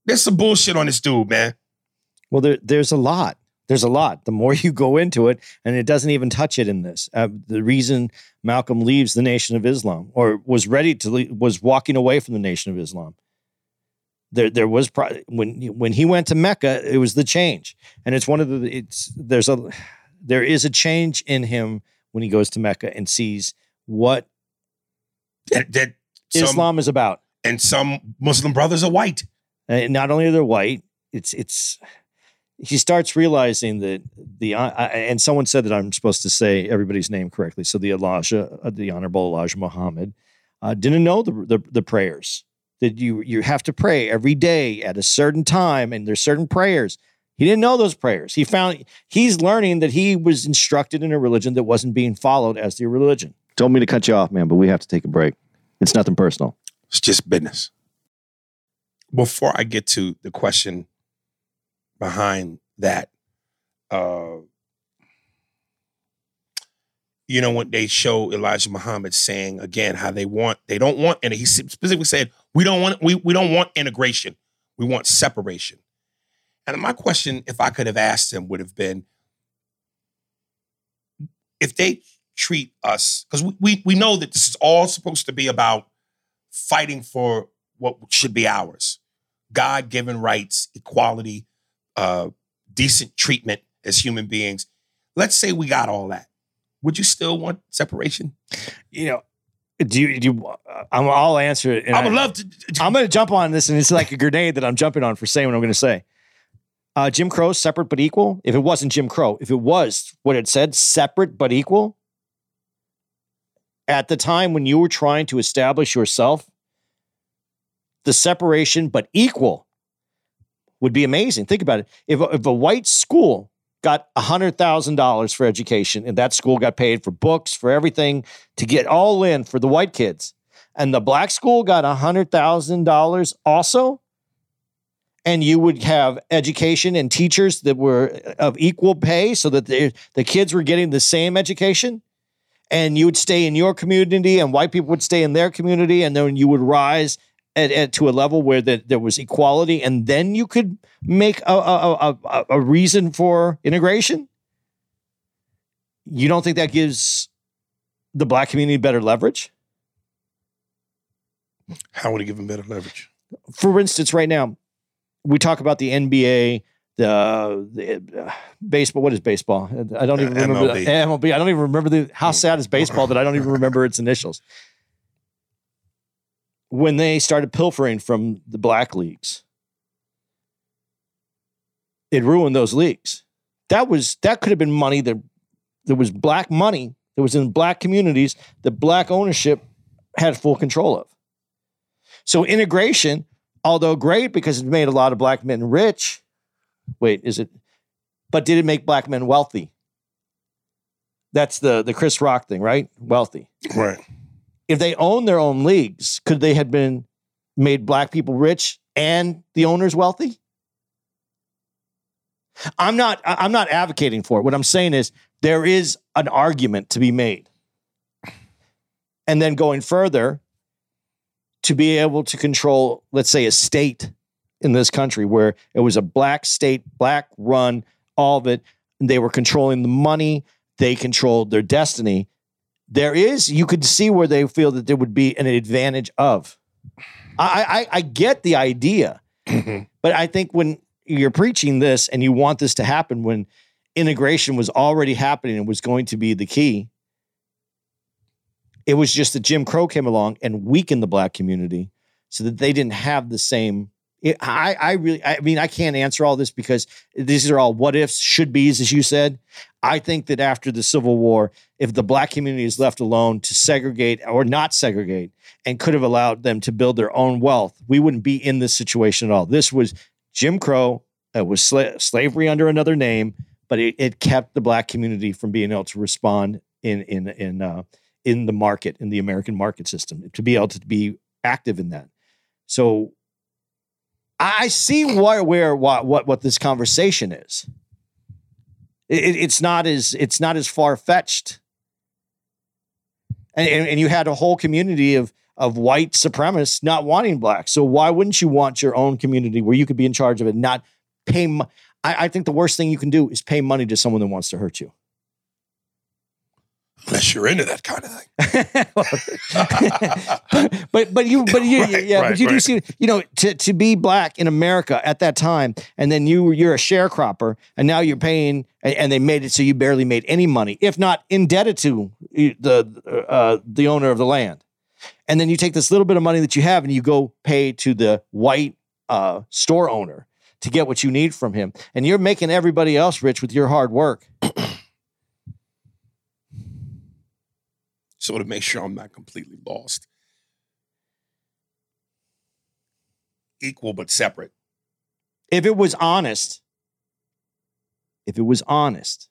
There's some bullshit on this dude, man. Well, there, there's a lot. There's a lot. The more you go into it, and it doesn't even touch it in this. Uh, the reason Malcolm leaves the Nation of Islam, or was ready to leave, was walking away from the Nation of Islam. There, there was pro- when when he went to Mecca, it was the change, and it's one of the. It's there's a there is a change in him when he goes to Mecca and sees what That, that some- Islam is about. and some Muslim brothers are white. And not only are they white, it's it's he starts realizing that the uh, and someone said that I'm supposed to say everybody's name correctly. So the Elijah, uh, the Honorable Elijah Muhammad, uh, didn't know the, the the prayers that you you have to pray every day at a certain time, and there's certain prayers. He didn't know those prayers. He found he's learning that he was instructed in a religion that wasn't being followed as the religion. Told me to cut you off, man, but we have to take a break. It's nothing personal. It's just business. Before I get to the question behind that, uh, you know, when they show Elijah Muhammad saying again how they want, they don't want, and he specifically said, we don't want, we, we don't want integration, we want separation. And my question, if I could have asked him, would have been, if they treat us, because we, we we know that this is all supposed to be about fighting for what should be ours God given rights, equality, uh, decent treatment as human beings. Let's say we got all that. Would you still want separation? You know, do you, do you I'm, I'll answer it. I would love to. I'm going to jump on this, and it's like a grenade that I'm jumping on for saying what I'm going to say. Uh, Jim Crow, separate but equal. If it wasn't Jim Crow, if it was what it said, separate but equal, at the time when you were trying to establish yourself, the separation but equal would be amazing. Think about it. If a, if a white school got $100,000 for education and that school got paid for books, for everything to get all in for the white kids, and the black school got $100,000 also, and you would have education and teachers that were uh, of equal pay so that the, the kids were getting the same education, and you would stay in your community and white people would stay in their community, and then you would rise at, at, to a level where that there was equality, and then you could make a, a, a, a reason for integration. You don't think that gives the black community better leverage? How would it give them better leverage? For instance, right now, we talk about the NBA, the, the uh, baseball. What is baseball? I don't even Uh, remember MLB. the MLB. I don't even remember the. How sad is baseball that I don't even remember its initials. When they started pilfering from the black leagues, it ruined those leagues. That was that could have been money that there was black money that was in black communities that black ownership had full control of. So integration, although great because it made a lot of black men rich. Wait, is it? But did it make black men wealthy? That's the the Chris Rock thing, right? Wealthy. Right. If they owned their own leagues, could they have been made black people rich and the owner's wealthy? I'm not I'm not advocating for it. What I'm saying is there is an argument to be made. And then going further, to be able to control, let's say, a state in this country where it was a black state, black run, all of it, they were controlling the money, they controlled their destiny. There is, you could see where they feel that there would be an advantage of. I, I, I get the idea, mm-hmm. but I think when you're preaching this and you want this to happen when integration was already happening and was going to be the key, it was just that Jim Crow came along and weakened the black community so that they didn't have the same. It, I, I really, I mean, I can't answer all this because these are all what ifs, should be's, as you said. I think that after the Civil War, if the black community is left alone to segregate or not segregate and could have allowed them to build their own wealth, we wouldn't be in this situation at all. This was Jim Crow. It was sla- slavery under another name, but it, it kept the black community from being able to respond in in in uh, in the market in the American market system to be able to be active in that. So I see where where what what, what this conversation is. It- it's not as it's not as far fetched. And, and and you had a whole community of of white supremacists not wanting black. So why wouldn't you want your own community where you could be in charge of it, not pay? mo- I, I think the worst thing you can do is pay money to someone that wants to hurt you. Unless you're into that kind of thing. but but you but you Right, yeah right, but you do see you know to to be black in America at that time and then you you're a sharecropper and now you're paying and, and they made it so you barely made any money if not indebted to the uh, the owner of the land. And then you take this little bit of money that you have and you go pay to the white uh, store owner to get what you need from him. And you're making everybody else rich with your hard work so to make sure I'm not completely lost. Equal but separate. if it was honest if it was honest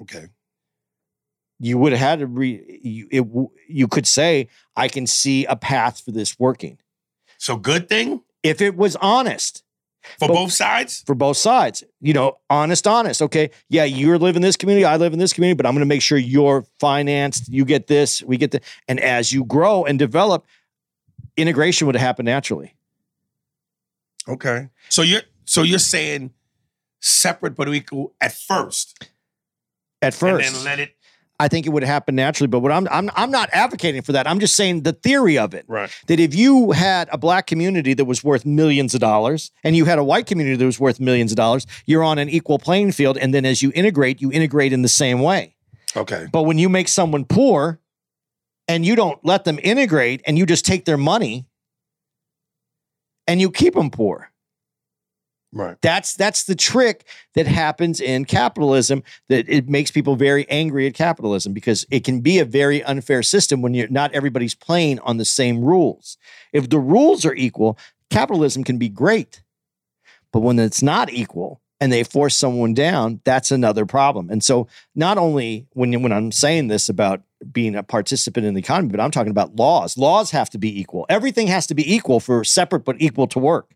Okay. you would have had to re you, it, you could say i can see a path for this working So good thing if it was honest for But- both sides? for both sides you know honest honest okay yeah you're living in this community i live in this community but i'm going to make sure you're financed you get this we get the and as you grow and develop integration would happen naturally Okay. So you're so you're saying separate but equal at first. at first And then let it I think it would happen naturally. But what I'm I'm I'm not advocating for that. I'm just saying the theory of it. Right. That if you had a black community that was worth millions of dollars and you had a white community that was worth millions of dollars, you're on an equal playing field. And then as you integrate, you integrate in the same way. Okay. But when you make someone poor and you don't let them integrate and you just take their money and you keep them poor. Right. That's that's the trick that happens in capitalism that it makes people very angry at capitalism because it can be a very unfair system when you're not everybody's playing on the same rules. If the rules are equal, capitalism can be great. But when it's not equal and they force someone down, that's another problem. And so not only when when I'm saying this about being a participant in the economy, but I'm talking about laws. Laws have to be equal. Everything has to be equal for separate but equal to work.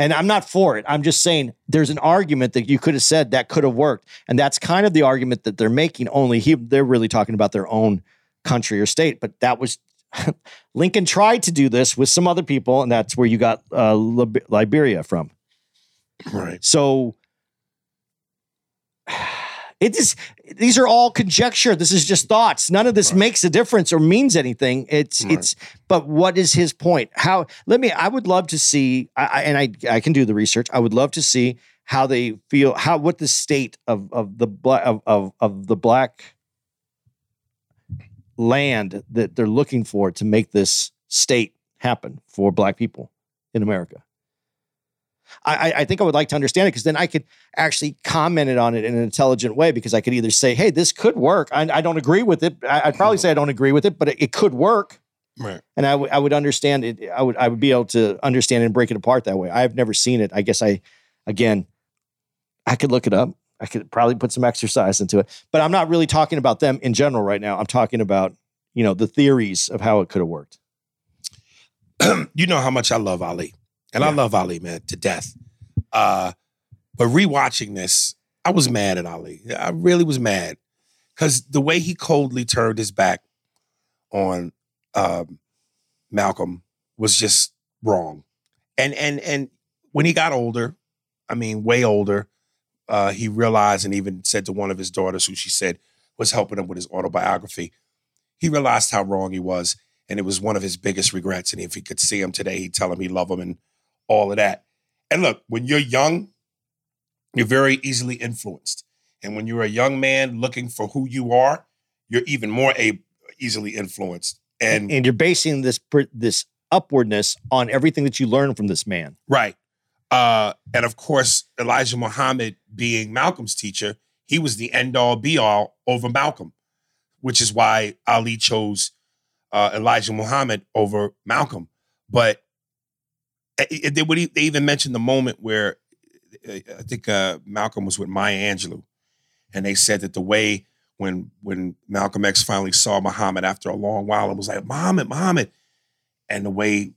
And I'm not for it. I'm just saying there's an argument that you could have said that could have worked. And that's kind of the argument that they're making, only he, they're really talking about their own country or state. But that was Lincoln tried to do this with some other people, and that's where you got uh, Lib- Liberia from. Right. So it is these are all conjecture. This is just thoughts. None of this makes a difference or means anything. It's Right. it's but what is his point? How let me I would love to see I, and I I can do the research. I would love to see how they feel how what the state of of the black of, of of the black land that they're looking for to make this state happen for black people in America. I, I- think I would like to understand it because then I could actually comment it on it in an intelligent way because I could either say, hey, this could work. I, I don't agree with it. I, I'd probably mm-hmm. say I don't agree with it, but it, it could work. Right. And I would I would understand it. I would I would be able to understand and break it apart that way. I've never seen it. I guess I again, I could look it up. I could probably put some exercise into it. But I'm not really talking about them in general right now. I'm talking about, you know, the theories of how it could have worked. you know how much I love Ali, and I love Ali, man, to death. Uh, but rewatching this, I was mad at Ali. I really was mad because the way he coldly turned his back on um, Malcolm was just wrong. And and and when he got older, I mean, way older, uh, he realized and even said to one of his daughters, who she said was helping him with his autobiography, he realized how wrong he was, and it was one of his biggest regrets. And if he could see him today, he'd tell him he loved him and all of that. And look, when you're young, you're very easily influenced. And when you're a young man looking for who you are, you're even more a- easily influenced. And and you're basing this this upwardness on everything that you learn from this man. Right. Uh, and of course, Elijah Muhammad being Malcolm's teacher, he was the end all be all over Malcolm, which is why Ali chose uh, Elijah Muhammad over Malcolm. But they, would e- they even mentioned the moment where uh, I think uh, Malcolm was with Maya Angelou, and they said that the way when when Malcolm X finally saw Muhammad after a long while, it was like Muhammad, Muhammad, and the way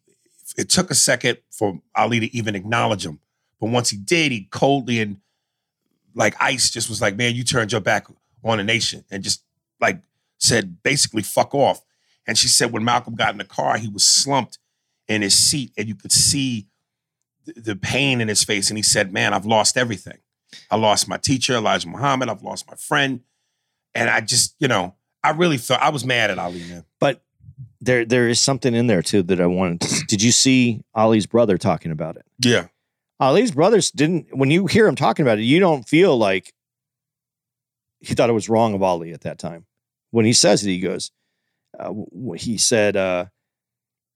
it took a second for Ali to even acknowledge him. But once he did, he coldly and like ice just was like, man, you turned your back on a nation and just like said basically fuck off. And she said when Malcolm got in the car, he was slumped in his seat and you could see the pain in his face. And he said, man, I've lost everything. I lost my teacher, Elijah Muhammad. I've lost my friend. And I just, you know, I really felt I was mad at Ali, man. But there there is something in there too that I wanted to Did you see Ali's brother talking about it? Yeah. Ali's brothers didn't when you hear him talking about it, you don't feel like he thought it was wrong of Ali at that time. When he says it, he goes, uh, he said, uh,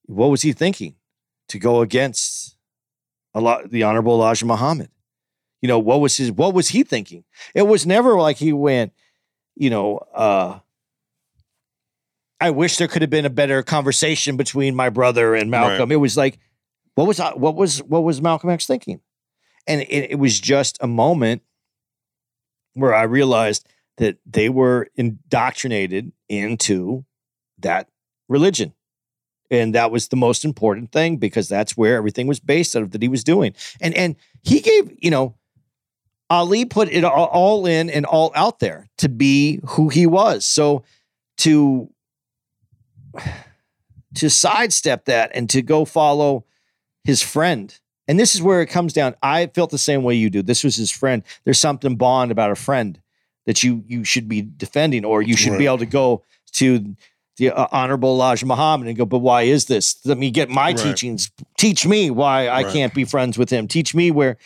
what was he thinking to go against Allah the honorable Elijah Muhammad? You know, what was his what was he thinking? It was never like he went, you know, uh I wish there could have been a better conversation between my brother and Malcolm. It was like, what was I- what was what was Malcolm X thinking? And it, it was just a moment where I realized that they were indoctrinated into that religion. And that was the most important thing because that's where everything was based out of that he was doing. And and he gave, you know, Ali put it all, all in and all out there to be who he was. So to to sidestep that and to go follow his friend. And this is where it comes down. I felt the same way you do. This was his friend. There's something bond about a friend that you you should be defending, or you should be able to go to the uh, honorable Elijah Muhammad and go, but why is this? Let me get my Right. teachings. Teach me why I Right. can't be friends with him. Teach me where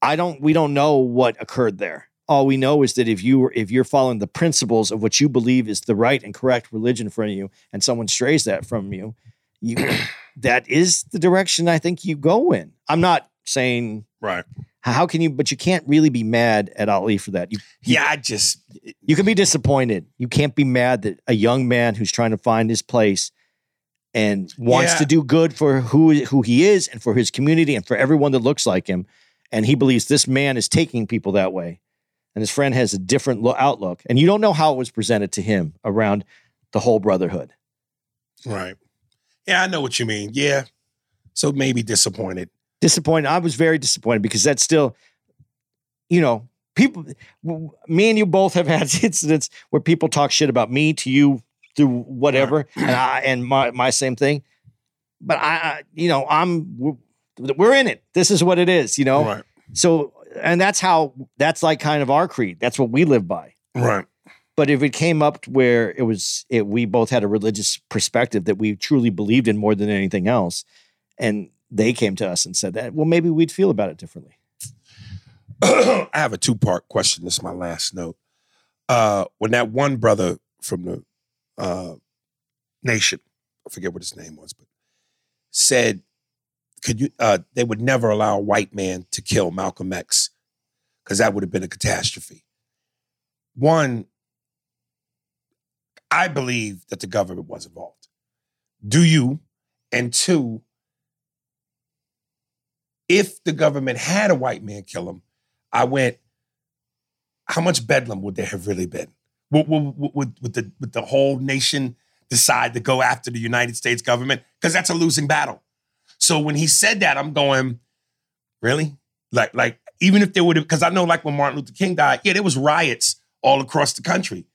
I don't. We don't know what occurred there. All we know is that if you if you're following the principles of what you believe is the right and correct religion for you, and someone strays that from you, you that is the direction I think you go in. I'm not saying Right. How can you, but you can't really be mad at Ali for that. You Yeah, I just you can be disappointed. You can't be mad that a young man who's trying to find his place and wants Yeah. to do good for who who he is and for his community and for everyone that looks like him, and he believes this man is taking people that way, and his friend has a different lo- outlook, and you don't know how it was presented to him around the whole brotherhood. Right. Yeah, I know what you mean. Yeah. So maybe disappointed. Disappointed. I was very disappointed because that's still, you know, people. Me and you both have had incidents where people talk shit about me to you through whatever, and I and my my same thing. But I, you know, I'm we're, we're in it. This is what it is, you know. Right. So, and that's how that's like kind of our creed. That's what we live by. Right. But if it came up where it was, it, we both had a religious perspective that we truly believed in more than anything else, and they came to us and said that, well, maybe we'd feel about it differently. I have a two part question. This is my last note. Uh, when that one brother from the uh, nation, I forget what his name was, but said, "Could you? Uh, they would never allow a white man to kill Malcolm X because that would have been a catastrophe." One, I believe that the government was involved. Do you? And two, if the government had a white man kill him, I went, how much bedlam would there have really been? Would, would, would, would the, would the whole nation decide to go after the United States government? because that's a losing battle. So when he said that, I'm going, really? Like, like even if there would have, because I know like when Martin Luther King died, yeah, there was riots all across the country.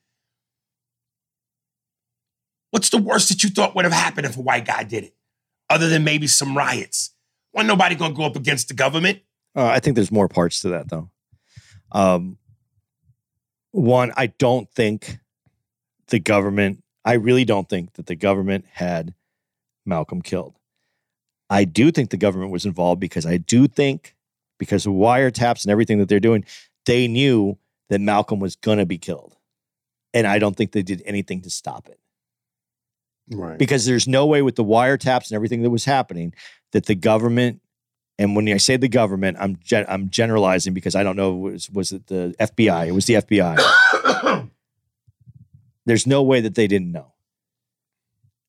What's the worst that you thought would have happened if a white guy did it, other than maybe some riots? Wasn't nobody gonna go up against the government? Uh, I think there's more parts to that, though. Um, one, I don't think the government, I really don't think that the government had Malcolm killed. I do think the government was involved because I do think, because of wiretaps and everything that they're doing, they knew that Malcolm was to be killed. And I don't think they did anything to stop it Right. because there's no way with the wiretaps and everything that was happening that the government and when I say the government, I'm gen- I'm generalizing because I don't know was was it the FBI? It was the FBI. there's no way that they didn't know.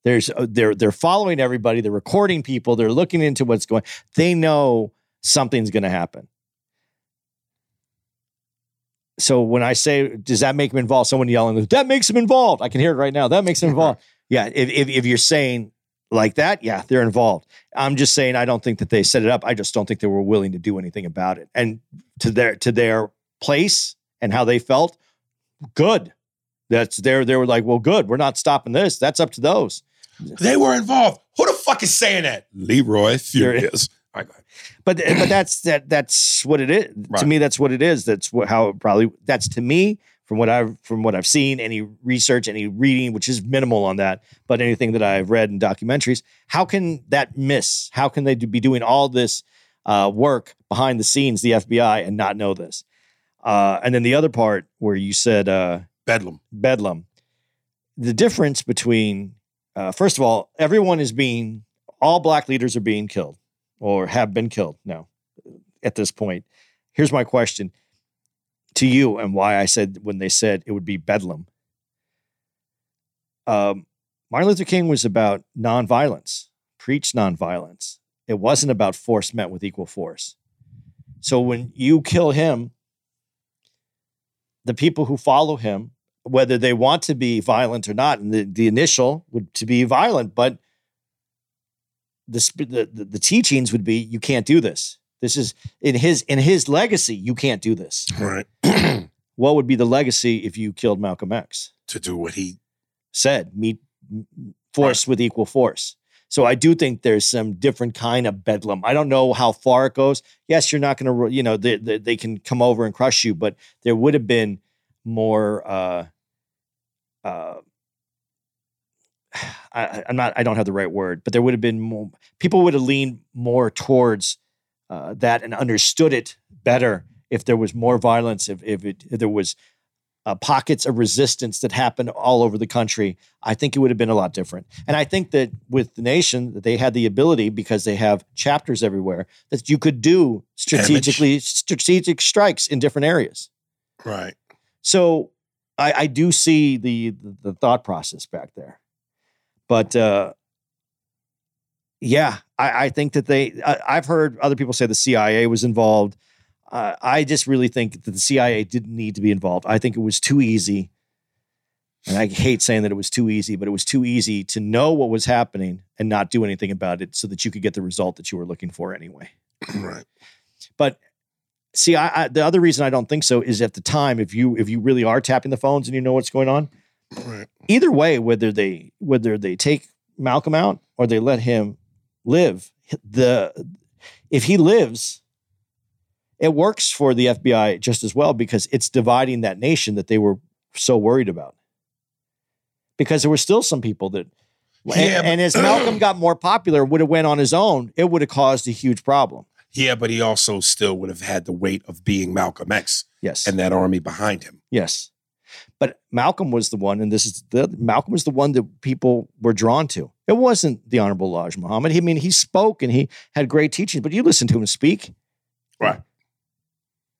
There's uh, they're they're following everybody. They're recording people. They're looking into what's going. They know something's going to happen. So when I say, does that make him involved? Someone yelling, that makes him involved. I can hear it right now. That makes him involved. Yeah. If, if, if you're saying like that, yeah, they're involved. I'm just saying I don't think that they set it up. I just don't think they were willing to do anything about it. And to their to their place and how they felt, good. That's there. They were like, well, good. We're not stopping this. That's up to those. They were involved. Who the fuck is saying that? Leroy Furious. All right, go ahead. But but that's that that's what it is. Right. To me, that's what it is. That's what how it probably that's to me from what I've from what I've seen, any research, any reading, which is minimal on that, but anything that I've read in documentaries, how can that miss? How can they be doing all this uh, work behind the scenes, the FBI, and not know this? Uh, and then the other part where you said uh, Bedlam. Bedlam, the difference between uh, first of all, everyone is being all black leaders are being killed or have been killed now at this point. Here's my question to you and why I said when they said it would be bedlam. Um, Martin Luther King was about nonviolence, preached nonviolence. It wasn't about force met with equal force. So when you kill him, the people who follow him, whether they want to be violent or not, and the, the initial would to be violent, but the the the teachings would be you can't do this. This is in his in his legacy. You can't do this. Right. What would be the legacy if you killed Malcolm X? to do what he Said meet force with equal force. So I do think there's some different kind of bedlam. I don't know how far it goes. Yes, you're not going to, you know, they, they, they can come over and crush you, but there would have been more. Uh, uh, I, I- I'm not. I don't have the right word, but there would have been more. People would have leaned more towards uh, that and understood it better if there was more violence. If if, it, if there was uh, pockets of resistance that happened all over the country, I think it would have been a lot different. And I think that with the nation, that they had the ability because they have chapters everywhere that you could do strategically strategic strikes in different areas. right. So I, I do see the, the the thought process back there, but uh, yeah, I, I think that they. I, I've heard other people say the CIA was involved. Uh, I just really think that the CIA didn't need to be involved. I think it was too easy, and I hate saying that it was too easy, but it was too easy to know what was happening and not do anything about it, so that you could get the result that you were looking for anyway. Right. But see, I, I the other reason I don't think so is at the time, if you if you really are tapping the phones and you know what's going on, Right. either way, whether they whether they take Malcolm out or they let him live, the if he lives, it works for the FBI just as well because it's dividing that nation that they were so worried about. Because there were still some people that and, Yeah, but- and as Malcolm got more popular, would have went on his own, it would have caused a huge problem. Yeah, but he also still would have had the weight of being Malcolm X Yes. and that army behind him. Yes. But Malcolm was the one, and this is the Malcolm was the one that people were drawn to. It wasn't the Honorable Elijah Muhammad. I mean, he spoke and he had great teachings, but you listen to him speak. Right.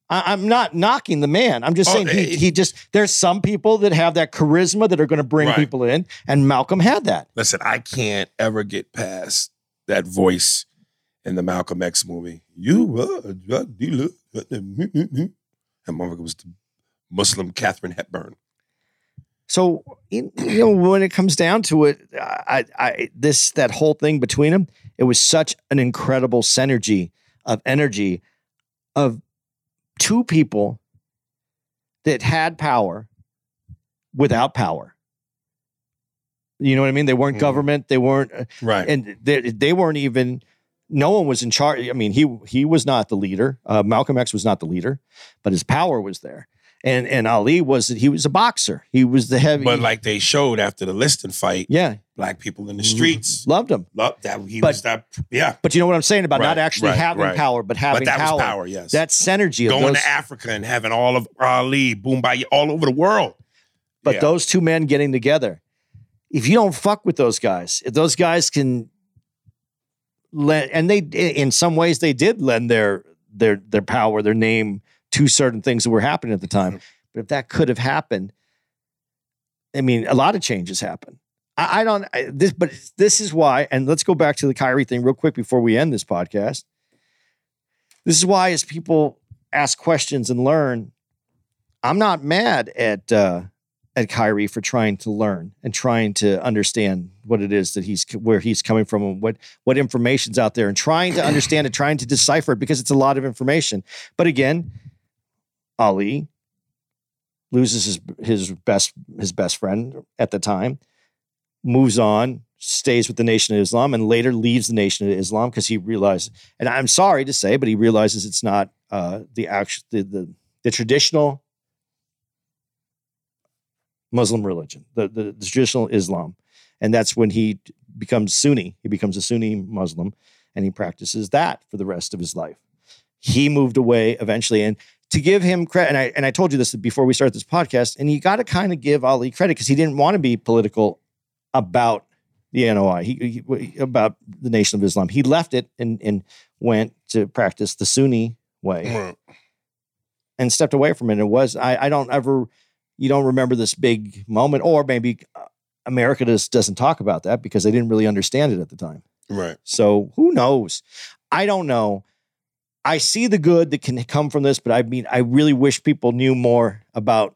I, I'm not knocking the man. I'm just Oh, saying he, eh, he just there's some people that have that charisma that are going to bring Right. people in, and Malcolm had that. Listen, I can't ever get past that voice in the Malcolm X movie. You were a drug dealer. That motherfucker was the Muslim Catherine Hepburn. So you know when it comes down to it, I, I this that whole thing between them, it was such an incredible synergy of energy of two people that had power without power. You know what I mean? They weren't Mhm. government. They weren't, uh, Right. and they, they weren't even. No one was in charge. I mean, he he was not the leader. Uh, Malcolm X was not the leader, but his power was there. And and Ali was that he was a boxer. He was the heavy. but like they showed after the Liston fight, yeah, black people in the mm-hmm. streets loved him. loved that he But- was that. Yeah, But you know what I'm saying about not actually right, having right. power, but having but that power. power. Yes, That synergy of going those, to Africa and having all of Ali, boom, Bomaye, all over the world. but Yeah. those two men getting together. If you don't fuck with those guys, if those guys can lend, and they in some ways they did lend their their their power, their name to certain things that were happening at the time. Mm-hmm. But if that could have happened, I mean, a lot of changes happen. I, I don't I, this, but this is why. And let's go back to the Kyrie thing real quick before we end this podcast. This is why, as people ask questions and learn, I'm not mad at uh, at Kyrie for trying to learn and trying to understand what it is that he's where he's coming from and what what information's out there and trying to understand it, trying to decipher it because it's a lot of information. But again, Ali loses his his best his best friend at the time, moves on, stays with the Nation of Islam, and later leaves the Nation of Islam because he realized, and I'm sorry to say, but he realizes it's not uh, the actual the, the the traditional Muslim religion, the, the, the traditional Islam. And that's when he becomes Sunni. He becomes a Sunni Muslim and he practices that for the rest of his life. He moved away eventually. And to give him credit, and I, and I told you this before we started this podcast, and you got to kind of give Ali credit because he didn't want to be political about the NOI, he, he- about the Nation of Islam. He left it and, and went to practice the Sunni way Mm. and stepped away from it. It was I, I don't ever you don't remember this big moment, or maybe uh, America just doesn't talk about that because they didn't really understand it at the time. Right. So who knows? I don't know. I see the good that can come from this, but I mean, I really wish people knew more about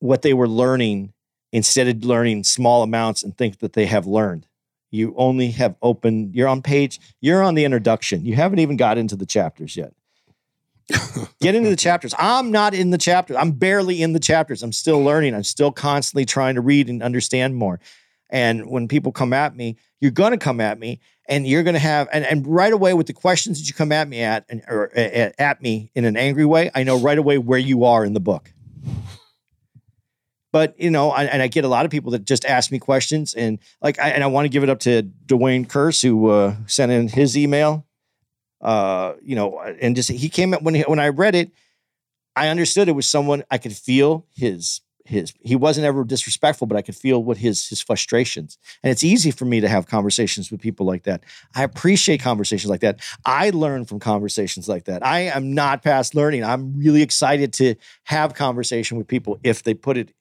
what they were learning instead of learning small amounts and think that they have learned. You only have opened, you're on page, you're on the introduction. You haven't even got into the chapters yet. Get into the chapters. I'm not in the chapters. I'm barely in the chapters. I'm still learning. I'm still constantly trying to read and understand more. And when people come at me, you're going to come at me and you're going to have, and, and right away with the questions that you come at me at, and, or at, at me in an angry way, I know right away where you are in the book. But you know, I, and I get a lot of people that just ask me questions, and like, I, and I want to give it up to Dwayne Curse who uh, sent in his email. Uh, you know, and just he came up when he, when I read it, I understood it was someone I could feel his his. He wasn't ever disrespectful, but I could feel what his his frustrations. And it's easy for me to have conversations with people like that. I appreciate conversations like that. I learn from conversations like that. I am not past learning. I'm really excited to have conversation with people if they put it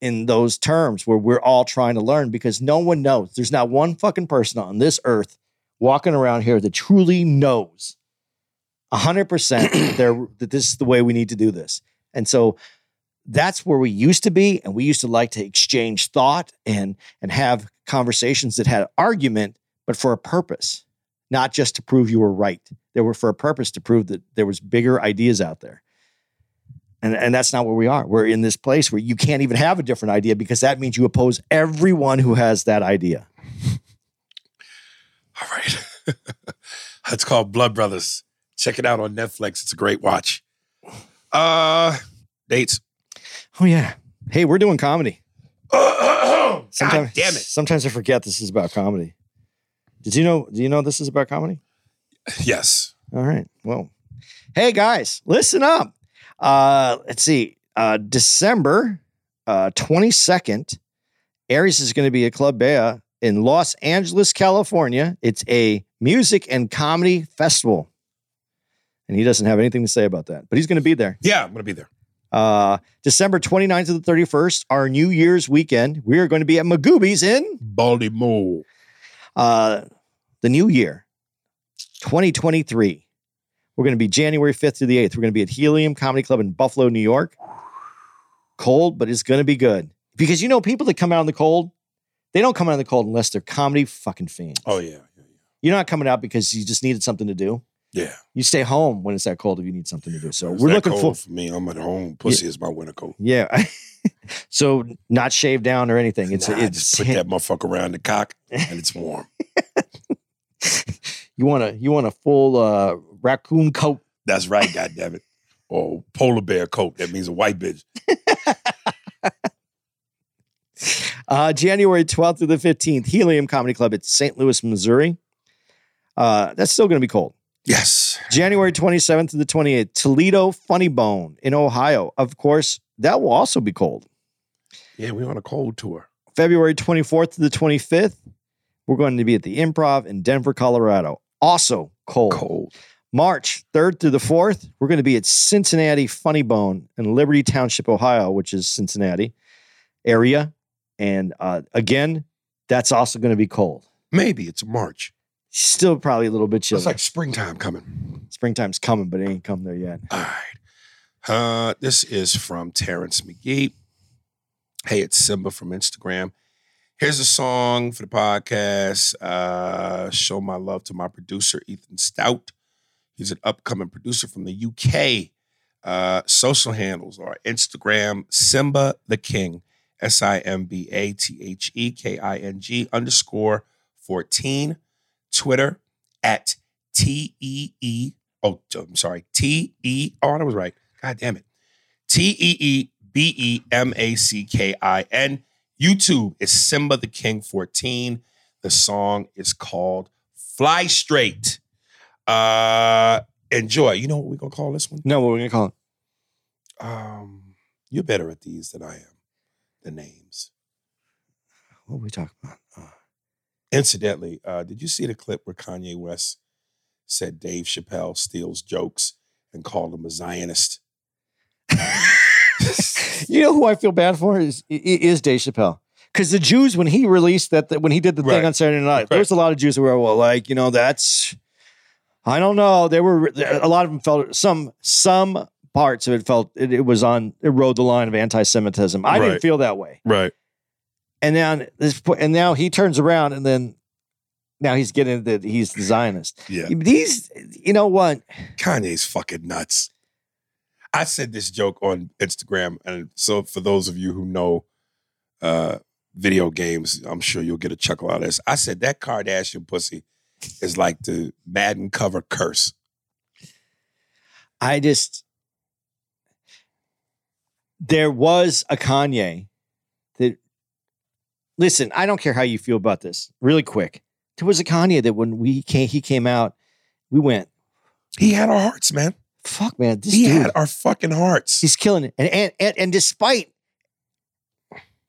in those terms where we're all trying to learn because no one knows. There's not one fucking person on this earth walking around here that truly knows 100% there that this is the way we need to do this. And so that's where we used to be and we used to like to exchange thought and and have conversations that had argument but for a purpose, not just to prove you were right. They were for a purpose to prove that there was bigger ideas out there. And, and that's not where we are. We're in this place where you can't even have a different idea because that means you oppose everyone who has that idea. All right. it's called Blood Brothers. Check it out on Netflix. It's a great watch. Uh dates. Oh yeah. Hey, we're doing comedy. God Sometimes, damn it. Sometimes I forget this is about comedy. Did you know? Do you know this is about comedy? Yes. All right. Well, hey guys, listen up. Uh, let's see. Uh, December uh, 22nd, Ari's is going to be at Club Bea in Los Angeles, California. It's a music and comedy festival. And he doesn't have anything to say about that, but he's going to be there. Yeah, I'm gonna be there. Uh, December 29th to the 31st, our New Year's weekend, we are going to be at Magooby's in Baltimore. uh, the new year, 2023. We're going to be January 5th to the 8th. We're going to be at Helium Comedy Club in Buffalo, New York. cold, but it's going to be good because you know people that come out in the cold, they don't come out in the cold unless they're comedy fucking fiends. Oh yeah, You're not coming out because you just needed something to do. Yeah. You stay home when it's that cold if you need something to do. So It's we're looking for for me. I'm at home. Pussy is my winter coat. yeah. so not shaved down or anything. It's Nah, I it's just put that motherfucker around the cock and it's warm. you want a you want a full uh, raccoon coat. That's right, goddamn it. Or polar bear coat. That means a white bitch. Uh, January 12th through the 15th, Helium Comedy Club at St. Louis, Missouri. Uh, that's still going to be cold. Yes. January 27th to the 28th, Toledo Funny Bone in Ohio. Of course, that will also be cold. Yeah, we on a cold tour. February 24th to the 25th, we're going to be at the Improv in Denver, Colorado. Also cold. Cold. March 3rd through the 4th, we're going to be at Cincinnati Funny Bone in Liberty Township, Ohio, which is Cincinnati area. And uh, again, that's also going to be cold. Maybe it's March. Still probably a little bit chilly. It's like springtime coming. Springtime's coming, but it ain't come there yet. All right. Uh, this is from Terrence McGee. Hey, it's Simba from Instagram. Here's a song for the podcast. Uh, show my love to my producer, Ethan Stout. He's an upcoming producer from the UK. Uh, social handles are Instagram, Simba the King, S I M B A T H E K I N G underscore 14. Twitter at T E E. Oh, I'm sorry. T E. Oh, that was right. God damn it. T E E B E M A C K I N. YouTube is Simba the King 14. The song is called Fly Straight. Uh enjoy. You know what we're gonna call this one? No, what we're going to call it? Um, you're better at these than I am. The names. What are we talking about? Incidentally, uh, did you see the clip where Kanye West said Dave Chappelle steals jokes and called him a Zionist? you know who I feel bad for is is Dave Chappelle. Because the Jews, when he released that, when he did the Right. thing on Saturday Night, Right. there was a lot of Jews who were well, like, you know, that's, I don't know. They were a lot of them felt some some parts of it felt it, it was on it rode the line of anti-Semitism. I didn't feel that way. Right. And now this and now he turns around and then now he's getting that he's the Zionist. Yeah. These, you know what? Kanye's fucking nuts. I said this joke on Instagram, and so for those of you who know uh, video games, I'm sure you'll get a chuckle out of this. I said that Kardashian pussy is like the Madden cover curse. I just there was a Kanye listen, I don't care how you feel about this. Really quick. There was a Kanye that when we came he came out, we went, He had our hearts, man. fuck man, this He dude, had our fucking hearts. he's killing it. And and and, and despite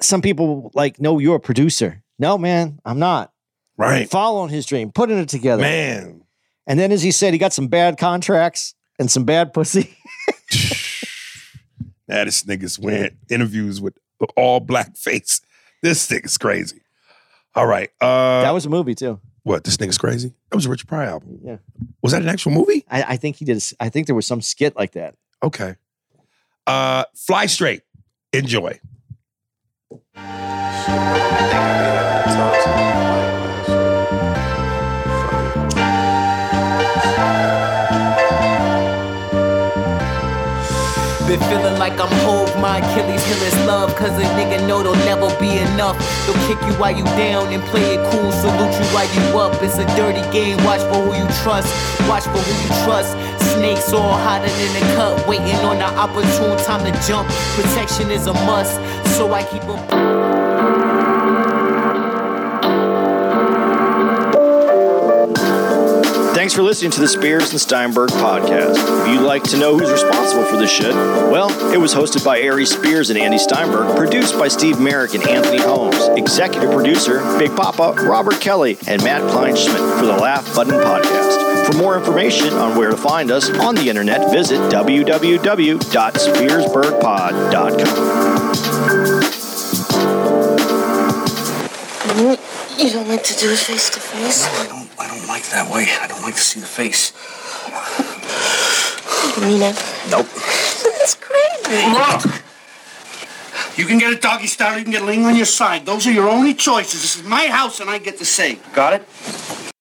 some people like, no, you're a producer. No, man, I'm not. Right. Following his dream, putting it together. Man. And then as he said, he got some bad contracts and some bad pussy. Now this nigga's went interviews with all black face. This nigga's crazy. All right. Uh that was a movie too. what? This nigga's crazy? That was a Richard Pryor album. Yeah. Was that an actual movie? I, I think he did. a s- I think there was some skit like that. Okay. Uh Fly Straight. Enjoy. Been feeling like I'm hove, my Achilles heel is love. Cause a nigga know there'll never be enough. They'll kick you while you down and play it cool, salute you while you up. It's a dirty game, watch for who you trust. Watch for who you trust. Snakes all hotter than the cut, waiting on the opportune time to jump. Protection is a must, so I keep a. Thanks for listening to the Spears and Steinberg podcast. If you'd like to know who's responsible for this shit, well, it was hosted by Ari Spears and Andy Steinberg, produced by Steve Merrick and Anthony Holmes, executive producer Big Papa Robert Kelly and Matt Kleinschmidt for the Laugh Button podcast. For more information on where to find us on the internet, visit www.spearsbergpod.com. You don't like to do it face to face? No, I don't. I don't like that way. I don't like to see the face. You mean it? Nope. That's crazy. Look. You can get a doggy style, you can get a ling on your side. Those are your only choices. This is my house and I get to say. Got it?